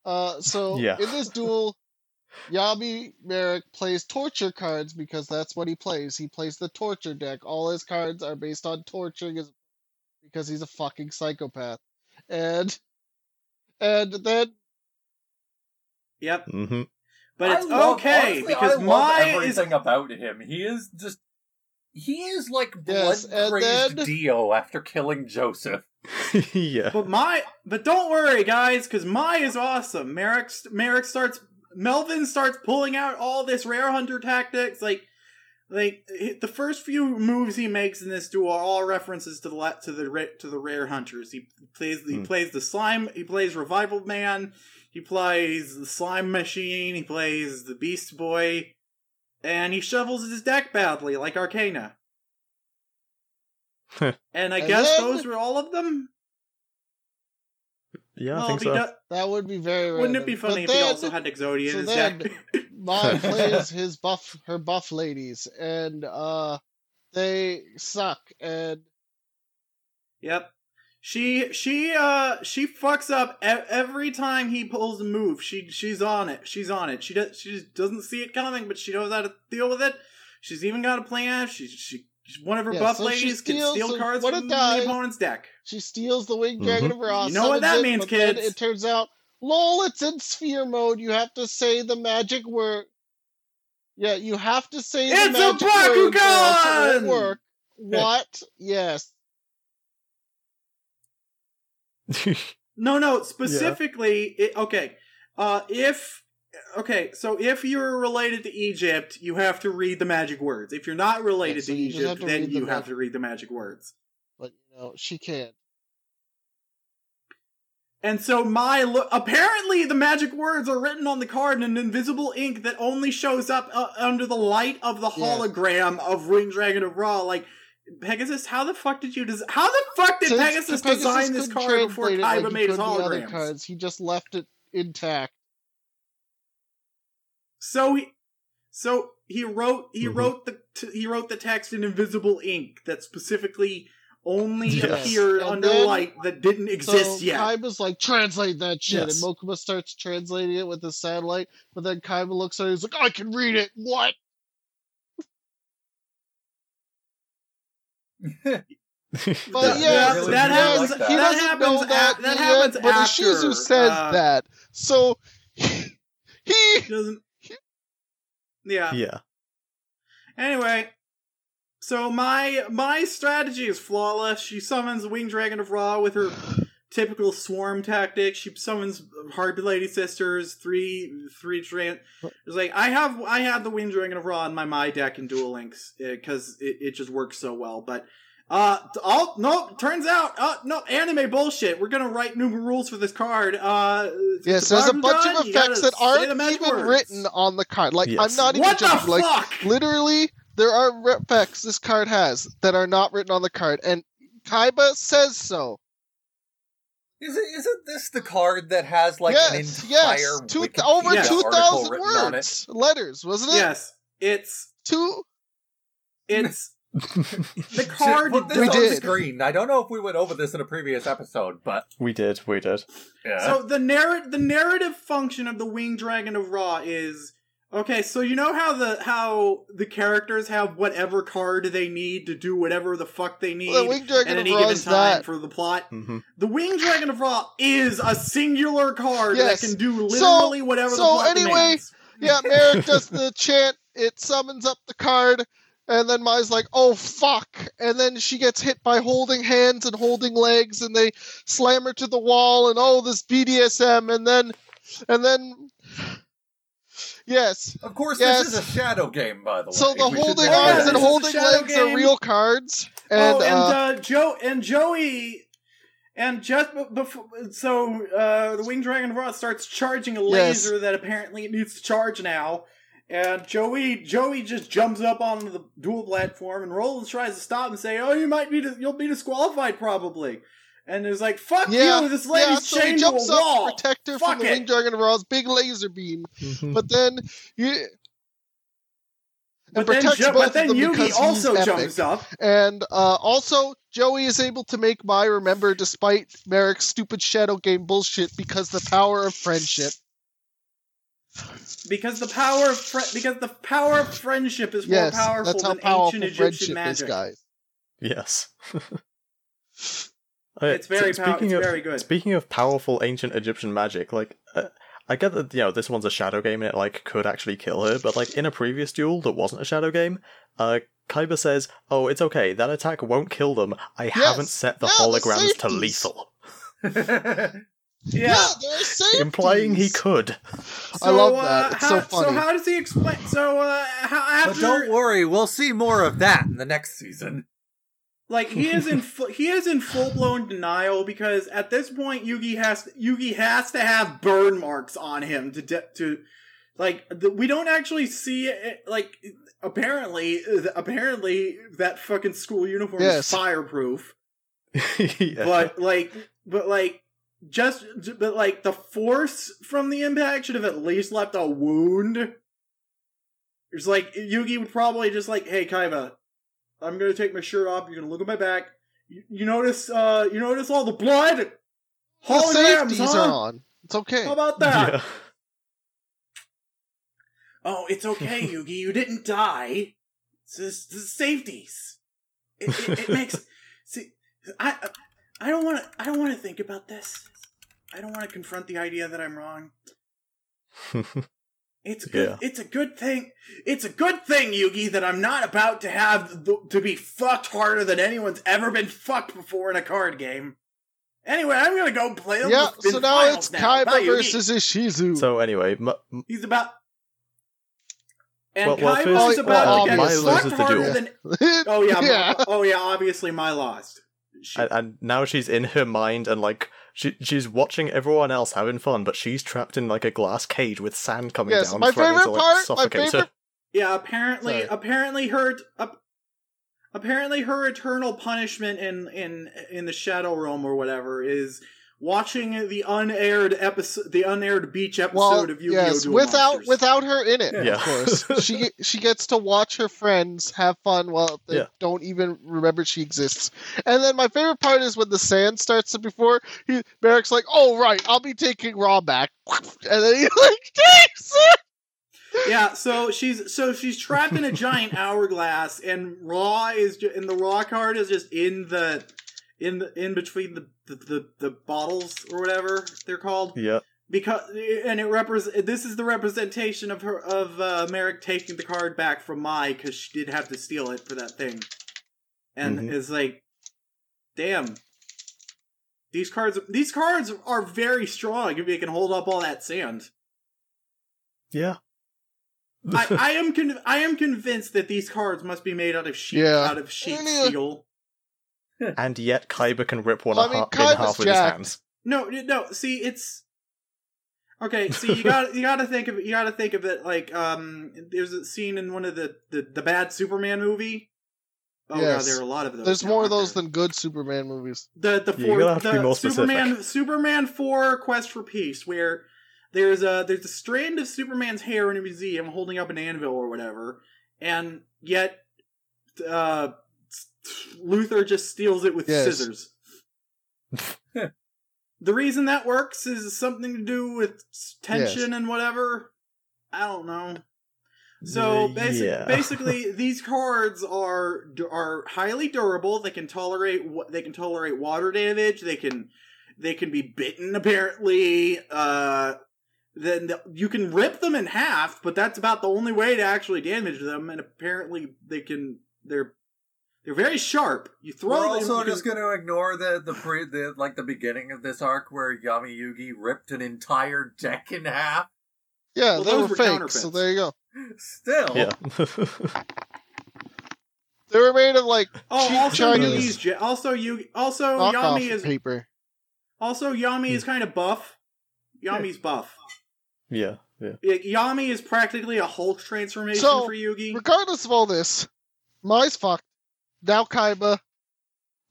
Uh, so Yeah. in this duel, Yami Marik plays torture cards because that's what he plays. He plays the torture deck. All his cards are based on torturing his because he's a fucking psychopath. And and then Yep, Mm-hmm. but it's love- okay honestly, because I love Mai is everything about him. He is just he is like blood Yes, crazed then- Dio after killing Joseph. yeah. But my, but don't worry, guys, because Mai is awesome. Marik, Marik starts, Melvin starts pulling out all this rare hunter tactics. Like, like the first few moves he makes in this duel are all references to the to the to the rare hunters. He plays he Hmm. plays the slime. He plays revival man. He plays the slime machine. He plays the beast boy, and he shovels his deck badly like Arkana. and I And guess then- those were all of them. Yeah, I think so. do- that would be very Wouldn't it be funny But if he also had Exodia so in his then- deck? Mai plays his buff her buff ladies and uh they suck and yep. She she uh she fucks up e- every time he pulls a move. She she's on it. She's on it. She does she just doesn't see it coming, but she knows how to deal with it. She's even got a plan. She she she's one of her Yeah, buff so she ladies can steal so cards what from does- the opponent's deck. she steals the winged dragon of Ra. You know what that it, means, but kids. It turns out, lol, it's in sphere mode. You have to say the magic word. Yeah, you have to say the It's a magic word or else Bakugan! work. What? yes. No, no, specifically, it, okay. Uh, if okay, so if you're related to Egypt, you have to read the magic words. If you're not related Yeah, so to you just have Egypt, to then the you have mag- to read the magic words. But you know, she can't. And so my lo- apparently the magic words are written on the card in an invisible ink that only shows up uh, under the light of the Yeah. hologram of Wing Dragon of Ra. Like Pegasus, how the fuck did you des- How the fuck did Since Pegasus, Pegasus design this card before Kaiba like made his could the other holograms? cards, he just left it intact. So he, so he wrote he Mhm. wrote the t- he wrote the text in invisible ink that specifically only Yes. appeared And under then- light that didn't exist so yet. Kaiba's like, translate that shit. Yes. And Mokuba starts translating it with his satellite, but then Kaiba looks at it, he's like, I can read it. What? But That- yeah, really that do yes, happens- like he that doesn't happens know that, a- that yet, happens but after, Ishizu says uh, that. So he doesn't. Yeah. yeah. Anyway, so my my strategy is flawless. She summons the Winged Dragon of Ra with her typical swarm tactic. She summons Harpy Lady Sisters, three three tran. It's like I have I have the Winged Dragon of Ra in my my deck in Duel Links eh, because it, it just works so well. But uh, oh no! Turns out, uh, no anime bullshit. We're gonna write new rules for this card. Uh, yes, there's a I'm bunch done. of effects that aren't even words. written on the card. Like I'm not even What the joking. Like fuck? literally, there are re- effects this card has that are not written on the card, and Kaiba says so. Is it, isn't this the card that has like an entire yes, two, over Yes. two article thousand written on it? words, letters, wasn't it? Yes, it's Two. it's the card. Put this We on did. screen. I don't know if we went over this in a previous episode, but we did, we did. yeah. So the narr- the narrative function of the Winged Dragon of Ra is okay. So you know how the how the characters have whatever card they need to do whatever the fuck they need Well, the Winged Dragon at of any given is time that. for the plot. hmm The Winged Dragon of Ra is a singular card Yes. that can do literally whatever the so plot anyway, demands. Yeah, Marik does the chant. It summons up the card, and then Mai's like, "Oh fuck!" And then she gets hit by holding hands and holding legs, and they slam her to the wall. And oh, this BDSM. And then, and then, yes. of course, yes. this is a shadow game, by the way. So the We holding Oh, arms and holding legs are real cards. And, oh, and uh, uh, Joe and Joey, and just before, so uh, the Winged Dragon of Ra starts charging a Yes. laser that apparently it needs to charge now. And Joey, Joey just jumps up onto the duel platform, and Roland tries to stop and say, "Oh, you might be, dis- you'll be disqualified probably." And it's like, "Fuck yeah, you! This yeah. lady's So he chained to a jumps up wall." to protect her Fuck from the it. Winged Dragon of big laser beam. Mhm. But then you. But then, protects Jo- both but of then them Yugi because he's also epic. jumps up. And uh, also, Joey is able to make Mai remember despite Marik's stupid Shadow Game bullshit because the power of friendship. Because the power of fri because the power of friendship is yes, more powerful that's how than powerful ancient Egyptian friendship is, magic. guys. Yes. It's very so pow- speaking it's of, very good. Speaking of powerful ancient Egyptian magic, like uh, I get that you know this one's a shadow game and it like could actually kill her, but like in a previous duel that wasn't a shadow game, uh, Kaiba says, "Oh, it's okay. That attack won't kill them. I haven't set the Yeah, the holograms to lethal," Yeah. there are safeties. implying he could. I love uh, that. It's how, so funny. how does he explain? So uh, how but don't worry, we'll see more of that in the next season. like he is in fu- he is in full blown denial because at this point Yugi has Yugi has to have burn marks on him to de- to like the, we don't actually see it like apparently apparently that fucking school uniform Yes. is fireproof. yeah. but like but like just but like the force from the impact should have at least left a wound. It's like yugi would probably just like hey kaiba i'm gonna take my shirt off. You're gonna look at my back. You, you notice uh you notice all the blood? The holograms safeties huh? are on. It's okay. how about that? Yeah. oh it's okay yugi. You didn't die. It's just the safeties. It, it, it makes see i i don't want to i don't want to think about this i don't want to confront the idea that i'm wrong it's good Yeah. it's a good thing it's a good thing yugi that i'm not about to have the, to be fucked harder than anyone's ever been fucked before in a card game Anyway, I'm gonna go play Yeah, spin so now it's now. Kaiba Yugi. versus Ishizu. So anyway, m- m- He's about. And Well- well, Kaiba first- uh, is about well, to get Mai sucked the harder duel. than. Oh yeah, Yeah. Ma- oh yeah. Obviously, Mai lost. She- and, and now she's in her mind and like she she's watching everyone else having fun, but she's trapped in like a glass cage with sand coming Yes, down, my threatening favorite to like part- my suffocate favorite- her. Yeah, apparently, Sorry. apparently her, ap- apparently her eternal punishment in in in the Shadow Realm or whatever is watching the unaired episode, the unaired beach episode well, of Yu-Gi-Oh! yes, Duel without Monsters. without her in it, Yeah. of course. she she gets to watch her friends have fun while they Yeah. don't even remember she exists. And then my favorite part is when the sand starts to before he Marik's like, "Oh right, I'll be taking Ra back," and then he like takes it. yeah, so she's so she's trapped in a giant hourglass, and Ra is ju- and the Ra card is just in the in the in between the the, the, the bottles or whatever they're called. Yeah. because and it represent this is the representation of her of uh, Marik taking the card back from Mai because she did have to steal it for that thing, and Mhm. it's like, damn, these cards these cards are very strong if they can hold up all that sand. Yeah. I, I am con- I am convinced that these cards must be made out of sheet Yeah. out of sheet Yeah. steel. And yet Kaiba can rip one I a mean, ha- in half with jacked. his hands. No, no. See, it's okay. See, you got you got to think of it. You got to think of it like um. There's a scene in one of the the, the bad Superman movie. Oh god, there are a lot of those. There's more of those there? than good Superman movies. the the four you're gonna have to the be more specific. Superman Superman four Quest for Peace where. There's a there's a strand of Superman's hair in a museum holding up an anvil or whatever, and yet uh, Luthor just steals it with Yes. scissors. the reason that works is something to do with tension and whatever. I don't know. So Uh, basic, yeah. basically, these cards are are highly durable. They can tolerate wa- they can tolerate water damage. They can they can be bitten. Apparently, uh, then the- you can rip them in half, but that's about the only way to actually damage them. And apparently, they can they're they're very sharp. You throw We're them. also you just can- going to ignore the the pre the like the beginning of this arc where Yami Yugi ripped an entire deck in half. Yeah, Well, they those were were fake. So there you go. Still, Yeah. They were made of like Oh, cheap also Chinese Yugi's also you also knockoff Yami is paper. also Yami is kind of buff. Yami's buff. yeah. Yeah. Yeah, Yami is practically a Hulk transformation So, for Yugi. Regardless of all this, Mai's fucked. Now Kaiba.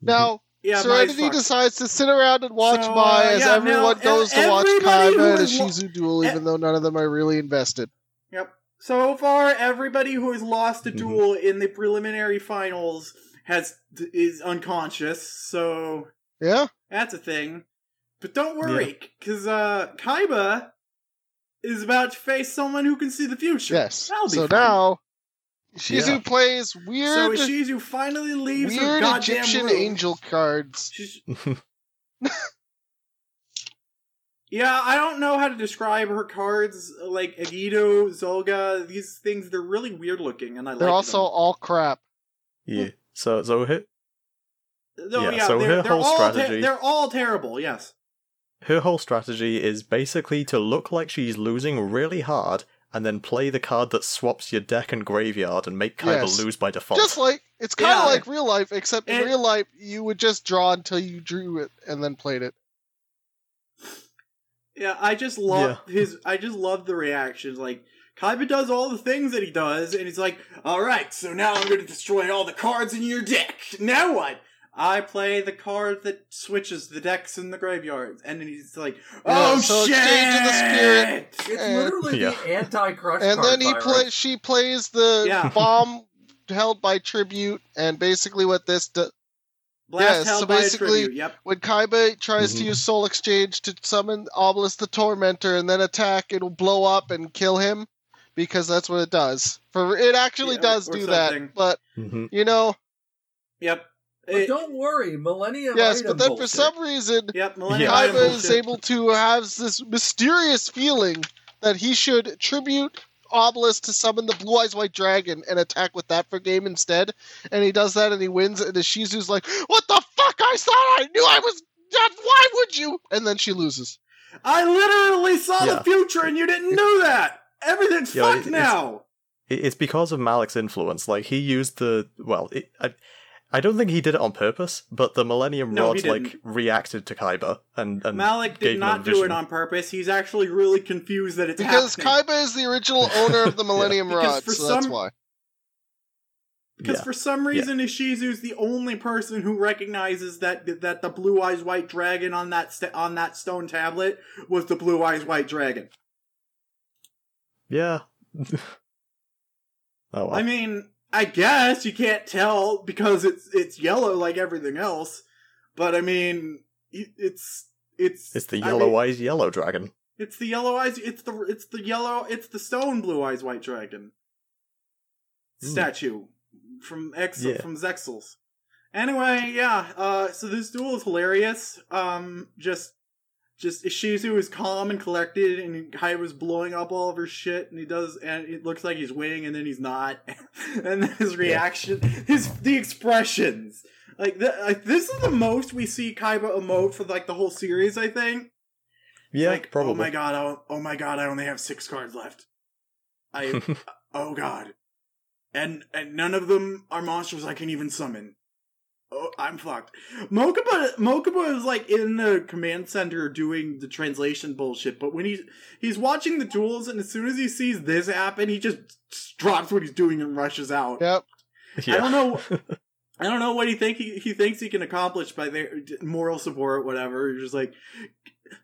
Now Yeah, Serenity decides to sit around and watch So, Mai uh, as yeah, everyone now, goes to watch everybody Kaiba and a is Shizu duel, e- even though none of them are really invested. Yep. So far, everybody who has lost a Mhm. duel in the preliminary finals has is unconscious. So Yeah? that's a thing. But don't worry, because uh, Kaiba is about to face someone who can see the future. Yes. That'll be So fun. now Shizu Yeah. plays weird. So weird Ishizu finally leaves her weird goddamn Egyptian room. angel cards. Yeah, I don't know how to describe her cards. Like Agido, Zolga, these things, they're really weird looking, and I They're like also them. all crap. yeah. So so her, No, yeah, yeah, so they're, her they're whole all ter- strategy- they're all terrible. Yes. her whole strategy is basically to look like she's losing really hard and then play the card that swaps your deck and graveyard and make Kaiba Yes. lose by default. Just like it's kind of Yeah. like real life, except in real life you would just draw until you drew it and then played it. Yeah, I just love his. I just love the reactions. Like Kaiba does all the things that he does, and he's like, "All right, so now I'm going to destroy all the cards in your deck. Now what? I play the card that switches the decks in the graveyards." And then he's like, "Oh Yeah, so shit!" exchange of the spirit. it's And- literally Yeah. the anti-crush and card then he virus. play she plays the Yeah. bomb held by tribute and basically what this does. Blast Yes, held so by a basically- tribute. Yep. when Kaiba tries to Mhm. use Soul Exchange to summon Obelisk the Tormentor and then attack, it'll blow up and kill him because that's what it does. For it actually Yeah, does or do something. that, but Mhm. you know, Yep. But It- don't worry, Millennium yes. item But then for some reason, yep. Millennium Yeah. Kaiba is able to have this mysterious feeling that he should tribute Obelisk to summon the Blue Eyes White Dragon and attack with that for game instead. And he does that and he wins. And the Shizu's like, "What the fuck? I thought I knew I was dead. why would you? And then she loses. I literally saw Yeah. the future and you didn't know that. Everything's Yeah, fucked it- it's- now. It- It's because of Malik's influence. Like he used the well, it, I, I don't think he did it on purpose, but the Millennium No, Rod like reacted to Kaiba and and Malik did him not a do vision. it on purpose. He's actually really confused that it's Because happening. Kaiba is the original owner of the Millennium Because Rod, for so that's why. Because Yeah. for some reason, Ishizu's the only person who recognizes that that the blue eyes white dragon on that st- on that stone tablet was the blue eyes white dragon. Yeah. oh well. I mean, I guess you can't tell because it's it's yellow like everything else, but I mean, it's it's it's the I yellow mean, eyes yellow dragon. It's the yellow eyes. It's the it's the yellow. It's the stone blue eyes white dragon Hmm. statue from Ex Yeah. from Zexal's. Anyway, yeah. Uh, so this duel is hilarious. Um, just just Ishizu is calm and collected, and Kaiba's blowing up all of her shit, and he does, and it looks like he's winning, and then he's not, and then his reaction, his the expressions. Like, th- like this is the most we see Kaiba emote for like the whole series, I think Yeah, like, oh probably. Oh my god! Oh, oh my god! I only have six cards left. I. oh god. And and none of them are monsters I can even summon. Oh, I'm fucked. Mokuba Mokuba is like in the command center doing the translation bullshit, but when he's he's watching the duels, and as soon as he sees this happen, he just drops what he's doing and rushes out. Yep. yeah. I don't know. I don't know what he think he, he thinks he can accomplish by their moral support, whatever. You're just like,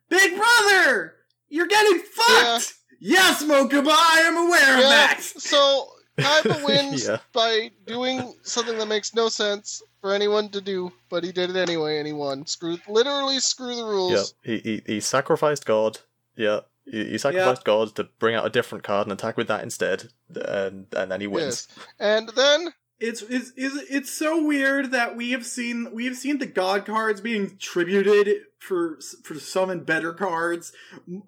Big Brother, you're getting fucked. Yes, Mokuba, I am aware of that. so Kaiba wins Yeah. by doing something that makes no sense for anyone to do, but he did it anyway and he won. Screw literally screw the rules. Yeah, he, he he sacrificed God. Yeah, he, he sacrificed God to bring out a different card and attack with that instead, and and then he wins. And then It's, it's it's it's so weird that we have seen we have seen the god cards being tributed for for summon better cards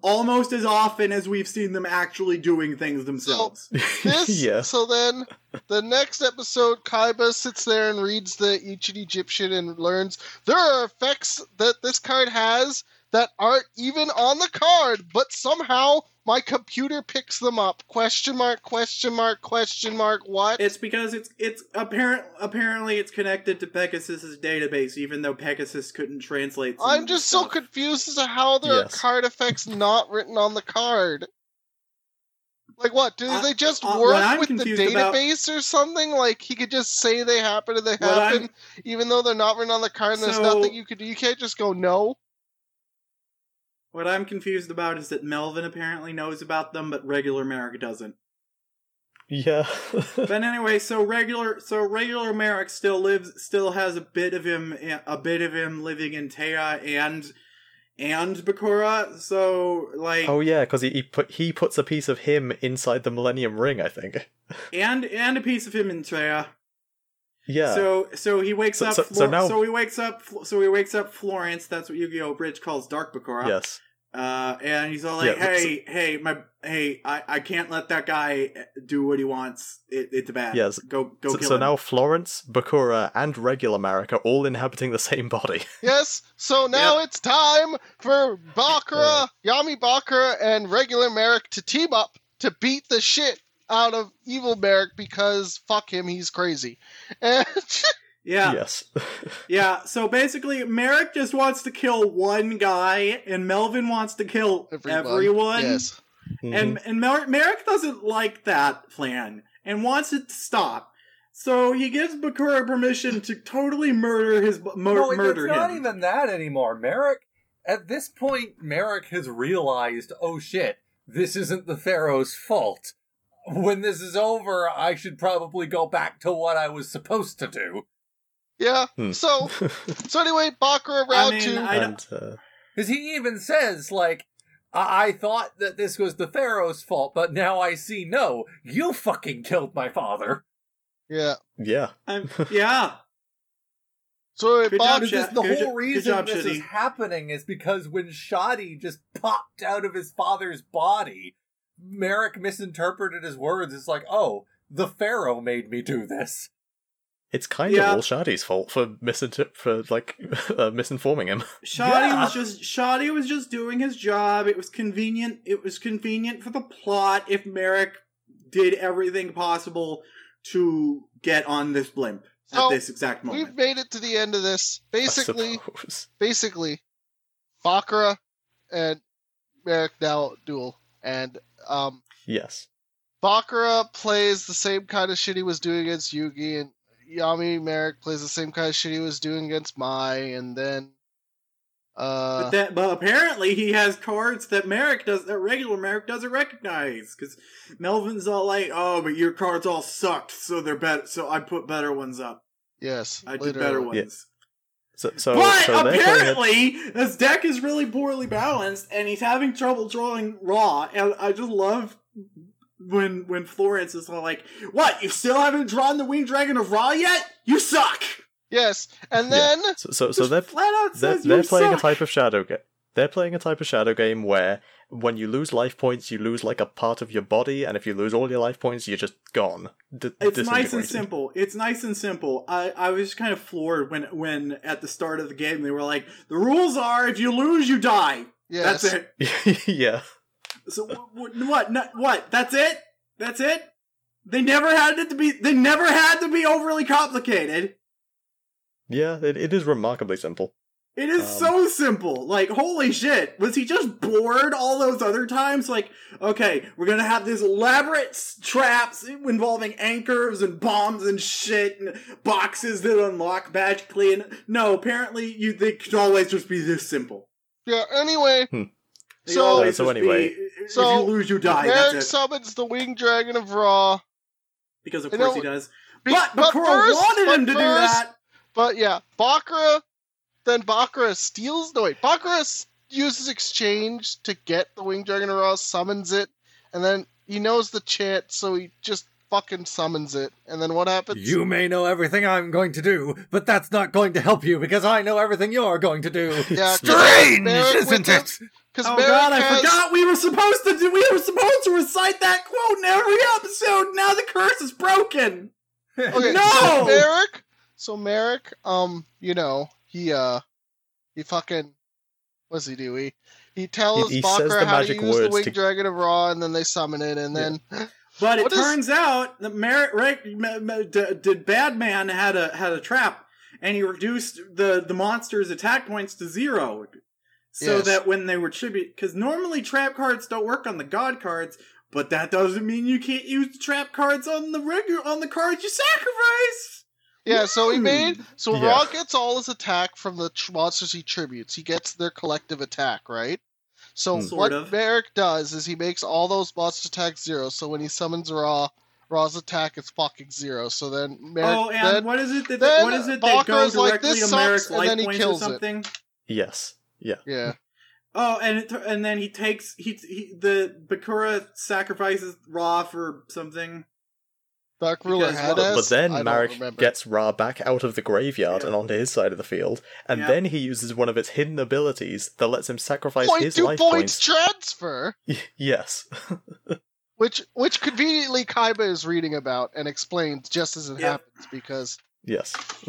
almost as often as we've seen them actually doing things themselves. this yeah, so then the next episode Kaiba sits there and reads the ancient Egyptian and learns there are effects that this card has that aren't even on the card, but somehow my computer picks them up. Question mark, question mark, question mark, what? It's because it's it's apparent apparently it's connected to Pegasus's database, even though Pegasus couldn't translate. some I'm just the so stuff. confused as to how there Yes. are card effects not written on the card. Like what? Do Uh, they just uh, what work I'm with the confused about- database or something? Like he could just say they happen and they What I'm- happen, even though they're not written on the card. And there's nothing you could do. You can't just go no. What I'm confused about is that Melvin apparently knows about them, but regular Marik doesn't. yeah. But anyway, so regular so regular Marik still lives still has a bit of him a bit of him living in Téa and and Bakura. So like oh yeah, because he, he put he puts a piece of him inside the Millennium Ring. I think. and and a piece of him in Téa. Yeah. So so he wakes So- up. so- Flor- so now- so he wakes up. So he wakes up Florence. That's what Yu-Gi-Oh! Abridged calls Dark Bakura. yes. Uh, and he's all like, Yeah, so- "Hey, hey, my, hey, I, I can't let that guy do what he wants. It, it's bad. Yes. go, go So, kill so him." now Florence, Bakura, and regular Marik are all inhabiting the same body. Yes. So now it's time for Bakura, Yami Bakura, and regular Marik to team up to beat the shit out of evil Marik because fuck him, he's crazy. And yeah, Yes. yeah. So basically, Marik just wants to kill one guy, and Melvin wants to kill everyone. everyone. Yes. Mhm. and and Mer- Marik doesn't like that plan and wants it to stop. So he gives Bakura permission to totally murder his mur- no, murder it's not him. even that anymore. Marik, at this point, Marik has realized, oh shit, this isn't the Pharaoh's fault. When this is over, I should probably go back to what I was supposed to do. Yeah. Hmm. So so anyway, Bakura I round mean, two. I uh, Because he even says, like, I-, I thought that this was the Pharaoh's fault, but now I see no, you fucking killed my father. yeah. yeah. I'm- yeah. So Good Bak- job, But this, the good whole good reason job, this is happening is because when Shadi just popped out of his father's body, Marik misinterpreted his words. It's like, oh, the Pharaoh made me do this. It's kind Yeah. of all Shadi's fault for misinter- for like uh, misinforming him. Shadi Yeah. was just Shadi was just doing his job. It was convenient. It was convenient for the plot if Marik did everything possible to get on this blimp So, at this exact moment. We've made it to the end of this. Basically, basically, Bakura and Merrick now duel, and um, Yes. Bakura plays the same kind of shit he was doing against Yugi, and Yami Marik plays the same kind of shit he was doing against Mai, and then uh, but that, but apparently he has cards that Marik does that regular Marik doesn't recognize because Melvin's all like, "Oh, but your cards all sucked, so they're better. So I put better ones up. yes, I did better literally. ones." So so, but so they're playing apparently, his deck is really poorly balanced, and he's having trouble drawing Ra. And I just love when when Florence is all like, "What? You still haven't drawn the Winged Dragon of Ra yet? You suck." Yes, and Yeah. then So so, so they're flat out they're, says they're you playing suck. a type of shadow game. They're playing a type of shadow game where when you lose life points, you lose like a part of your body, and if you lose all your life points, you're just gone. D- It's nice and simple. It's nice and simple. I, I was kind of floored when when at the start of the game they were like, "The rules are if you lose, you die. yes, That's it." yeah. So wh- wh- what? No- what? That's it? That's it? They never had it to be. They never had to be overly complicated. Yeah, it, it is remarkably simple. It is Um, so simple. Like, holy shit. Was he just bored all those other times? Like, okay, we're gonna have these elaborate s- traps involving anchors and bombs and shit and boxes that unlock magically. And no, apparently you they could always just be this simple. yeah. Anyway, They So- always So anyway- be, if so you lose, you die. Marik That's it. summons the Winged Dragon of Ra. Because of You course he does. Be- But but Bakura first- wanted but him to do that. But yeah, Bakura. Then Bakura steals. No wait, Bakura uses exchange to get the Winged Dragon of Ra, summons it, and then he knows the chant, so he just fucking summons it. And then what happens? You may know everything I'm going to do, but that's not going to help you because I know everything you're going to do. Yeah, 'cause Strange, Marik isn't it? Because Oh Marik god, I forgot we were supposed to do we were supposed to recite that quote in every episode. Now the curse is broken. Okay, No! so Marik, so Marik, um, you know, he uh, he fucking, what's he do? He he tells He- he says Bakura the how to use the words Winged to- Dragon of Ra, and then they summon it, and then But it turns out that Marik, Rick, M- M- D- D- Bad Man had a had a trap, and he reduced the the monster's attack points to zero, so Yes. that when they were tribute, because normally trap cards don't work on the god cards, but that doesn't mean you can't use the trap cards on the regular on the cards you sacrifice. Yeah, so he Hmm. made so Yeah. Ra gets all his attack from the tr- monsters he tributes. He gets their collective attack, right? So Hmm. Sort what of. Marik does is he makes all those monster attacks zero. So when he summons Ra, Ra's attack is fucking zero. So then Marik, oh, and then, what is it that then what is it that Bakura's goes like, directly "This to sucks," Marik's and life then he points or kills it. something? Yes. Yeah. yeah. Oh, and it, and then he takes he, he the Bakura sacrifices Ra for something. Dark Ruler Because- had But- us. But then I Marik gets Ra back out of the graveyard Yeah. and onto his side of the field, and Yeah. then he uses one of its hidden abilities that lets him sacrifice point his to life point points. transfer, yes. which which conveniently Kaiba is reading about and explains just as it Yeah. happens because yes.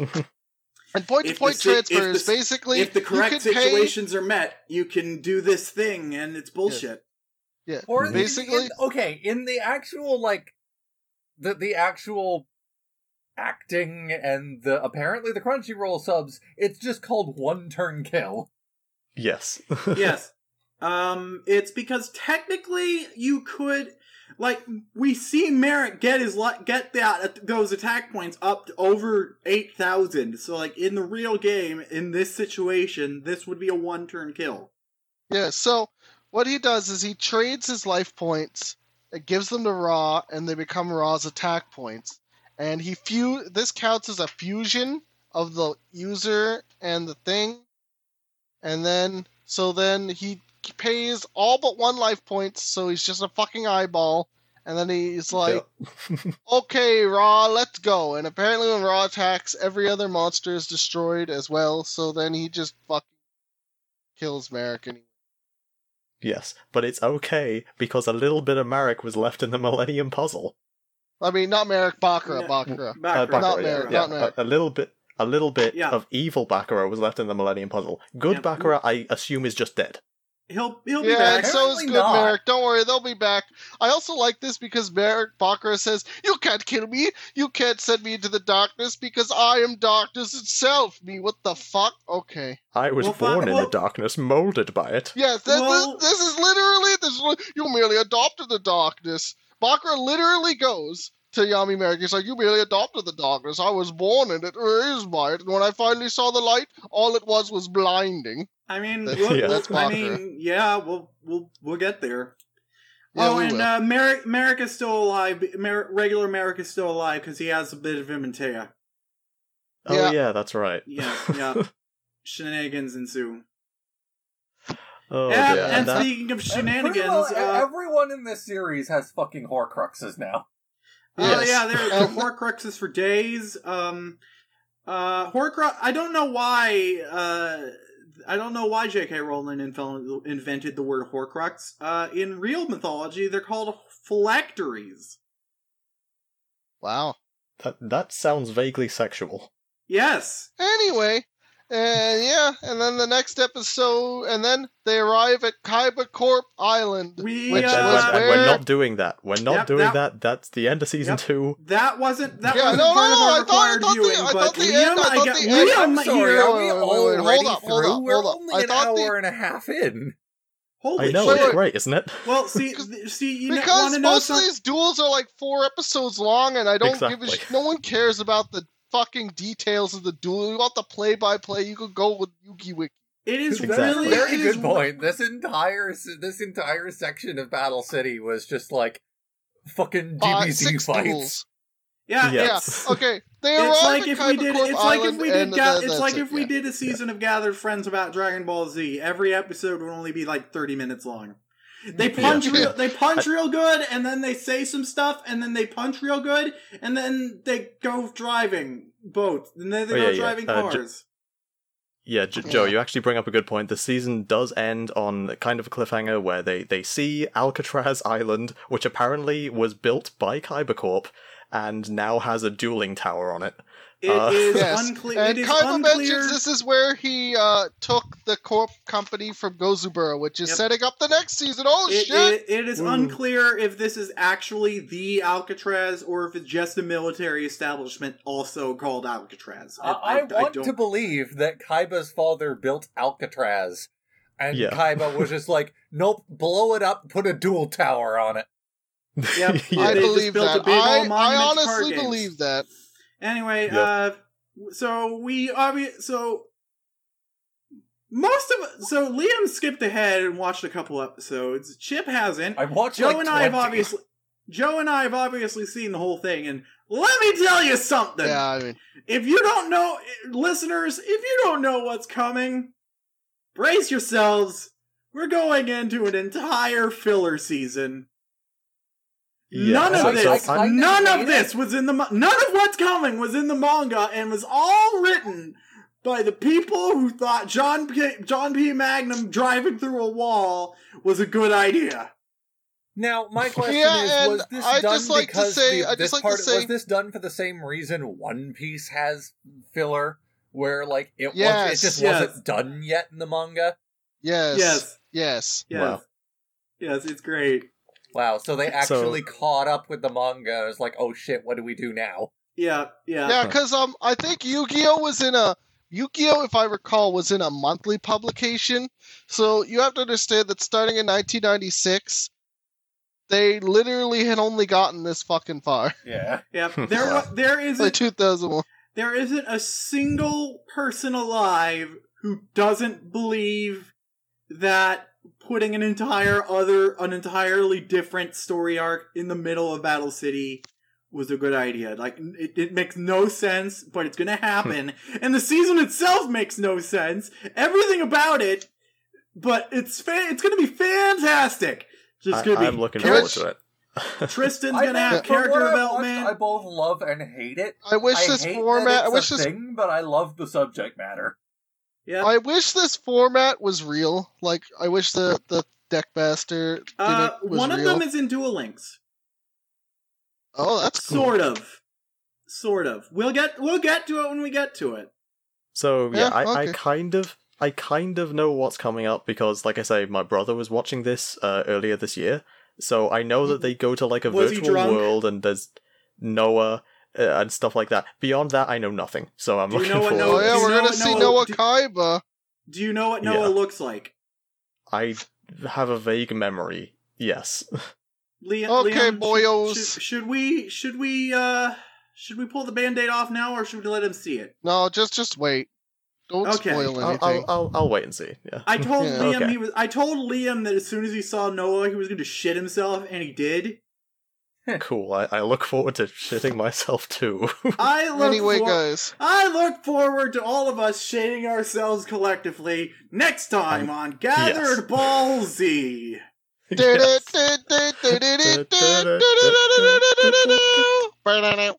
and point to If point the si- if transfer is basically if the correct could pay- situations are met, you can do this thing, and it's bullshit. yeah, Or in- basically in- okay, in the actual like the the actual acting and the apparently the Crunchyroll subs, it's just called one turn kill. yes. yes. Um, it's because technically you could, like, we see Merrick get his li- get that those attack points up to over eight thousand. So, like, in the real game, in this situation, this would be a one turn kill. Yeah, so what he does is he trades his life points, it gives them to Ra, and they become Ra's attack points. And he fu- this counts as a fusion of the user and the thing. And then so then he pays all but one life point, so he's just a fucking eyeball. And then he's like, okay, Ra, let's go. And apparently when Ra attacks, every other monster is destroyed as well, so then he just fucking kills Marik and yes. But it's okay because a little bit of Marik was left in the Millennium Puzzle. I mean, not Marik Bakura, Yeah. Bakura. Uh, Back Bakura, Not yeah, Marik, yeah. not Marik. A, a little bit, a little bit Yeah. of evil Bakura was left in the Millennium Puzzle. Good Yeah. Bakura, I assume, is just dead. He'll he'll be Yeah, back. and so is good not. Marik. Don't worry, they'll be back. I also like this because Marik Bakura says, You can't kill me. You can't send me into the darkness because I am darkness itself. Me, what the fuck? Okay. I was Well, fi- born in well- the darkness, molded by it. Yes, this, Well- this, this is literally this. is li- You merely adopted the darkness. Bakura literally goes to Yami Marik. He's like, "You merely adopted the darkness. I was born in it, raised by it. And when I finally saw the light, all it was was blinding." I mean, That's- we'll, yeah. that's I mean, yeah, we'll we'll we'll get there. Yeah, oh, and will. uh, Marik Marik is still alive. Mer- regular Marik is still alive because he has a bit of Imantea. Oh Yeah. yeah, that's right. Yeah, yeah. Shenanigans ensue. oh and, yeah, and that- speaking of And well, shenanigans, e- uh, everyone in this series has fucking Horcruxes now. Oh Yes. yeah, there are Um, Horcruxes for days. Um, uh, Horcrux. I don't know why. Uh, I don't know why J.K. Rowling invel- invented the word Horcrux. Uh, in real mythology, they're called phylacteries. Wow. that that sounds vaguely sexual. Yes. Anyway, and yeah, and then the next episode, and then they arrive at Kaiba Corp Island. We, Which And, uh, was and we're not doing that. We're not Yep, doing that- that. That's the end of season Yep. two. That wasn't that Yeah, wasn't no, part no, of no, our I thought- I required thought the- viewing, I but thought the Liam, end- I I thought get the end- Liam I'm sorry, here. are we Wait, wait, wait, wait, already hold up, hold through? up, We're hold only I an thought the- hour and a half in. Holy I know Wait, it's great, isn't it? Well, see, see, you because want to know most of these duels are like four episodes long, and I don't give a Exactly. sh- No one cares about the fucking details of the duel. You want the play-by-play? You could go with Yuki Wiki. It is Exactly. really Very it is good point. This entire this entire section of Battle City was just like fucking uh, Five, DBZ six fights. duels. Yeah, Yeah. it's, Yeah. Okay. They it's arrive like at if we did. It's like if we did. Uh, Ga- that- it's that's like it, if we yeah. did a season of Gathered Friends about Dragon Ball Z. Every episode would only be like thirty minutes long. They punch Yeah. real. They punch real good, and then they say some stuff, and then they punch real good, and then they go driving boats, and then they Oh, go yeah, yeah. driving Uh, j- cars. Yeah, J- Joe, you actually bring up a good point. The season does end on kind of a cliffhanger where they, they see Alcatraz Island, which apparently was built by Kaiba Corp and now has a dueling tower on it. It uh, is Yes. unclear. And It is Kaiba unclear. mentions this is where he uh, took the corp company from Gozaburo, which is Yep. setting up the next season. Oh It, shit! it, it is Ooh. unclear if this is actually the Alcatraz or if it's just a military establishment also called Alcatraz. I, I, want don't- to believe that Kaiba's father built Alcatraz, and Yeah. Kaiba was just like, "Nope, blow it up, put a duel tower on it." Yep. Yeah. I believe that. I, I monument to card honestly believe that. Anyway, Yeah. uh, so we obvi- so most of so Liam skipped ahead and watched a couple episodes. Chip hasn't. I watched Joe like and I have 20. obviously Joe and I have obviously seen the whole thing, and let me tell you something. Yeah, I mean, If you don't know, listeners, if you don't know what's coming, brace yourselves. We're going into an entire filler season. Yeah, none of so this, I'm- none hate of it. this was in the. ma- None of what's coming was in the manga, and was all written by the people who thought John P, John P. Magnum driving through a wall was a good idea. Now, my question Yeah, is: Was this I'd done just like to because say- the, I'd this just like to part say- was this done for the same reason One Piece has filler, where like it was, it just yes. wasn't done yet in the manga? yes, Yes, yes. yes, Wow. yes. It's great. Wow, so they So- actually caught up with the manga. It's like, oh shit, what do we do now? Yeah, yeah. Yeah, because um, I think Yu-Gi-Oh was in a Yu-Gi-Oh, if I recall, was in a monthly publication. So you have to understand that starting in 1996, they literally had only gotten this fucking far. Yeah. Yeah, there wa- there Like isn't 2001. there isn't a single person alive who doesn't believe that putting an entire other an entirely different story arc in the middle of Battle City was a good idea. Like it, it makes no sense, but it's gonna happen. Hmm. and the season itself makes no sense. Everything about it, but it's fa- it's gonna be fantastic. Just gonna I, be am looking Char- forward to it. Tristan's gonna know, have from character what I've development. watched, I both love and hate it. I wish I this format. I wish a this. thing, but I love the subject matter. Yeah. I wish this format was real. Like I wish the the Deckmaster Uh, gimmick one of real. them is in Duel Links. Oh, that's cool. Sort of. Sort of. We'll get we'll get to it when we get to it. So yeah, Yeah, I, I kind of I kind of know what's coming up because, like I say, my brother was watching this uh, earlier this year, so I know that they go to like a Was virtual world and there's Noah uh, and stuff like that. Beyond that, I know nothing. So I'm Do you looking know what forward. Oh Noah- yeah, do you we're know gonna what see Noah- Noah do- Kaiba. Do you know what Noah Yeah. looks like? I have a vague memory. Yes. Liam, Okay, Liam, boyos. Should, should we should we uh should we pull the band-aid off now or should we let him see it? No, just just wait. Don't Okay. spoil I'll, anything. I'll, I'll I'll wait and see. Yeah. I told Yeah. Liam Okay. he was I told Liam that as soon as he saw Noah he was going to shit himself and he did. Cool. I, I look forward to shitting myself too. I look anyway, for- guys. I look forward to all of us shitting ourselves collectively next time um, on Gathered yes. Ball Z. Yes. Yes.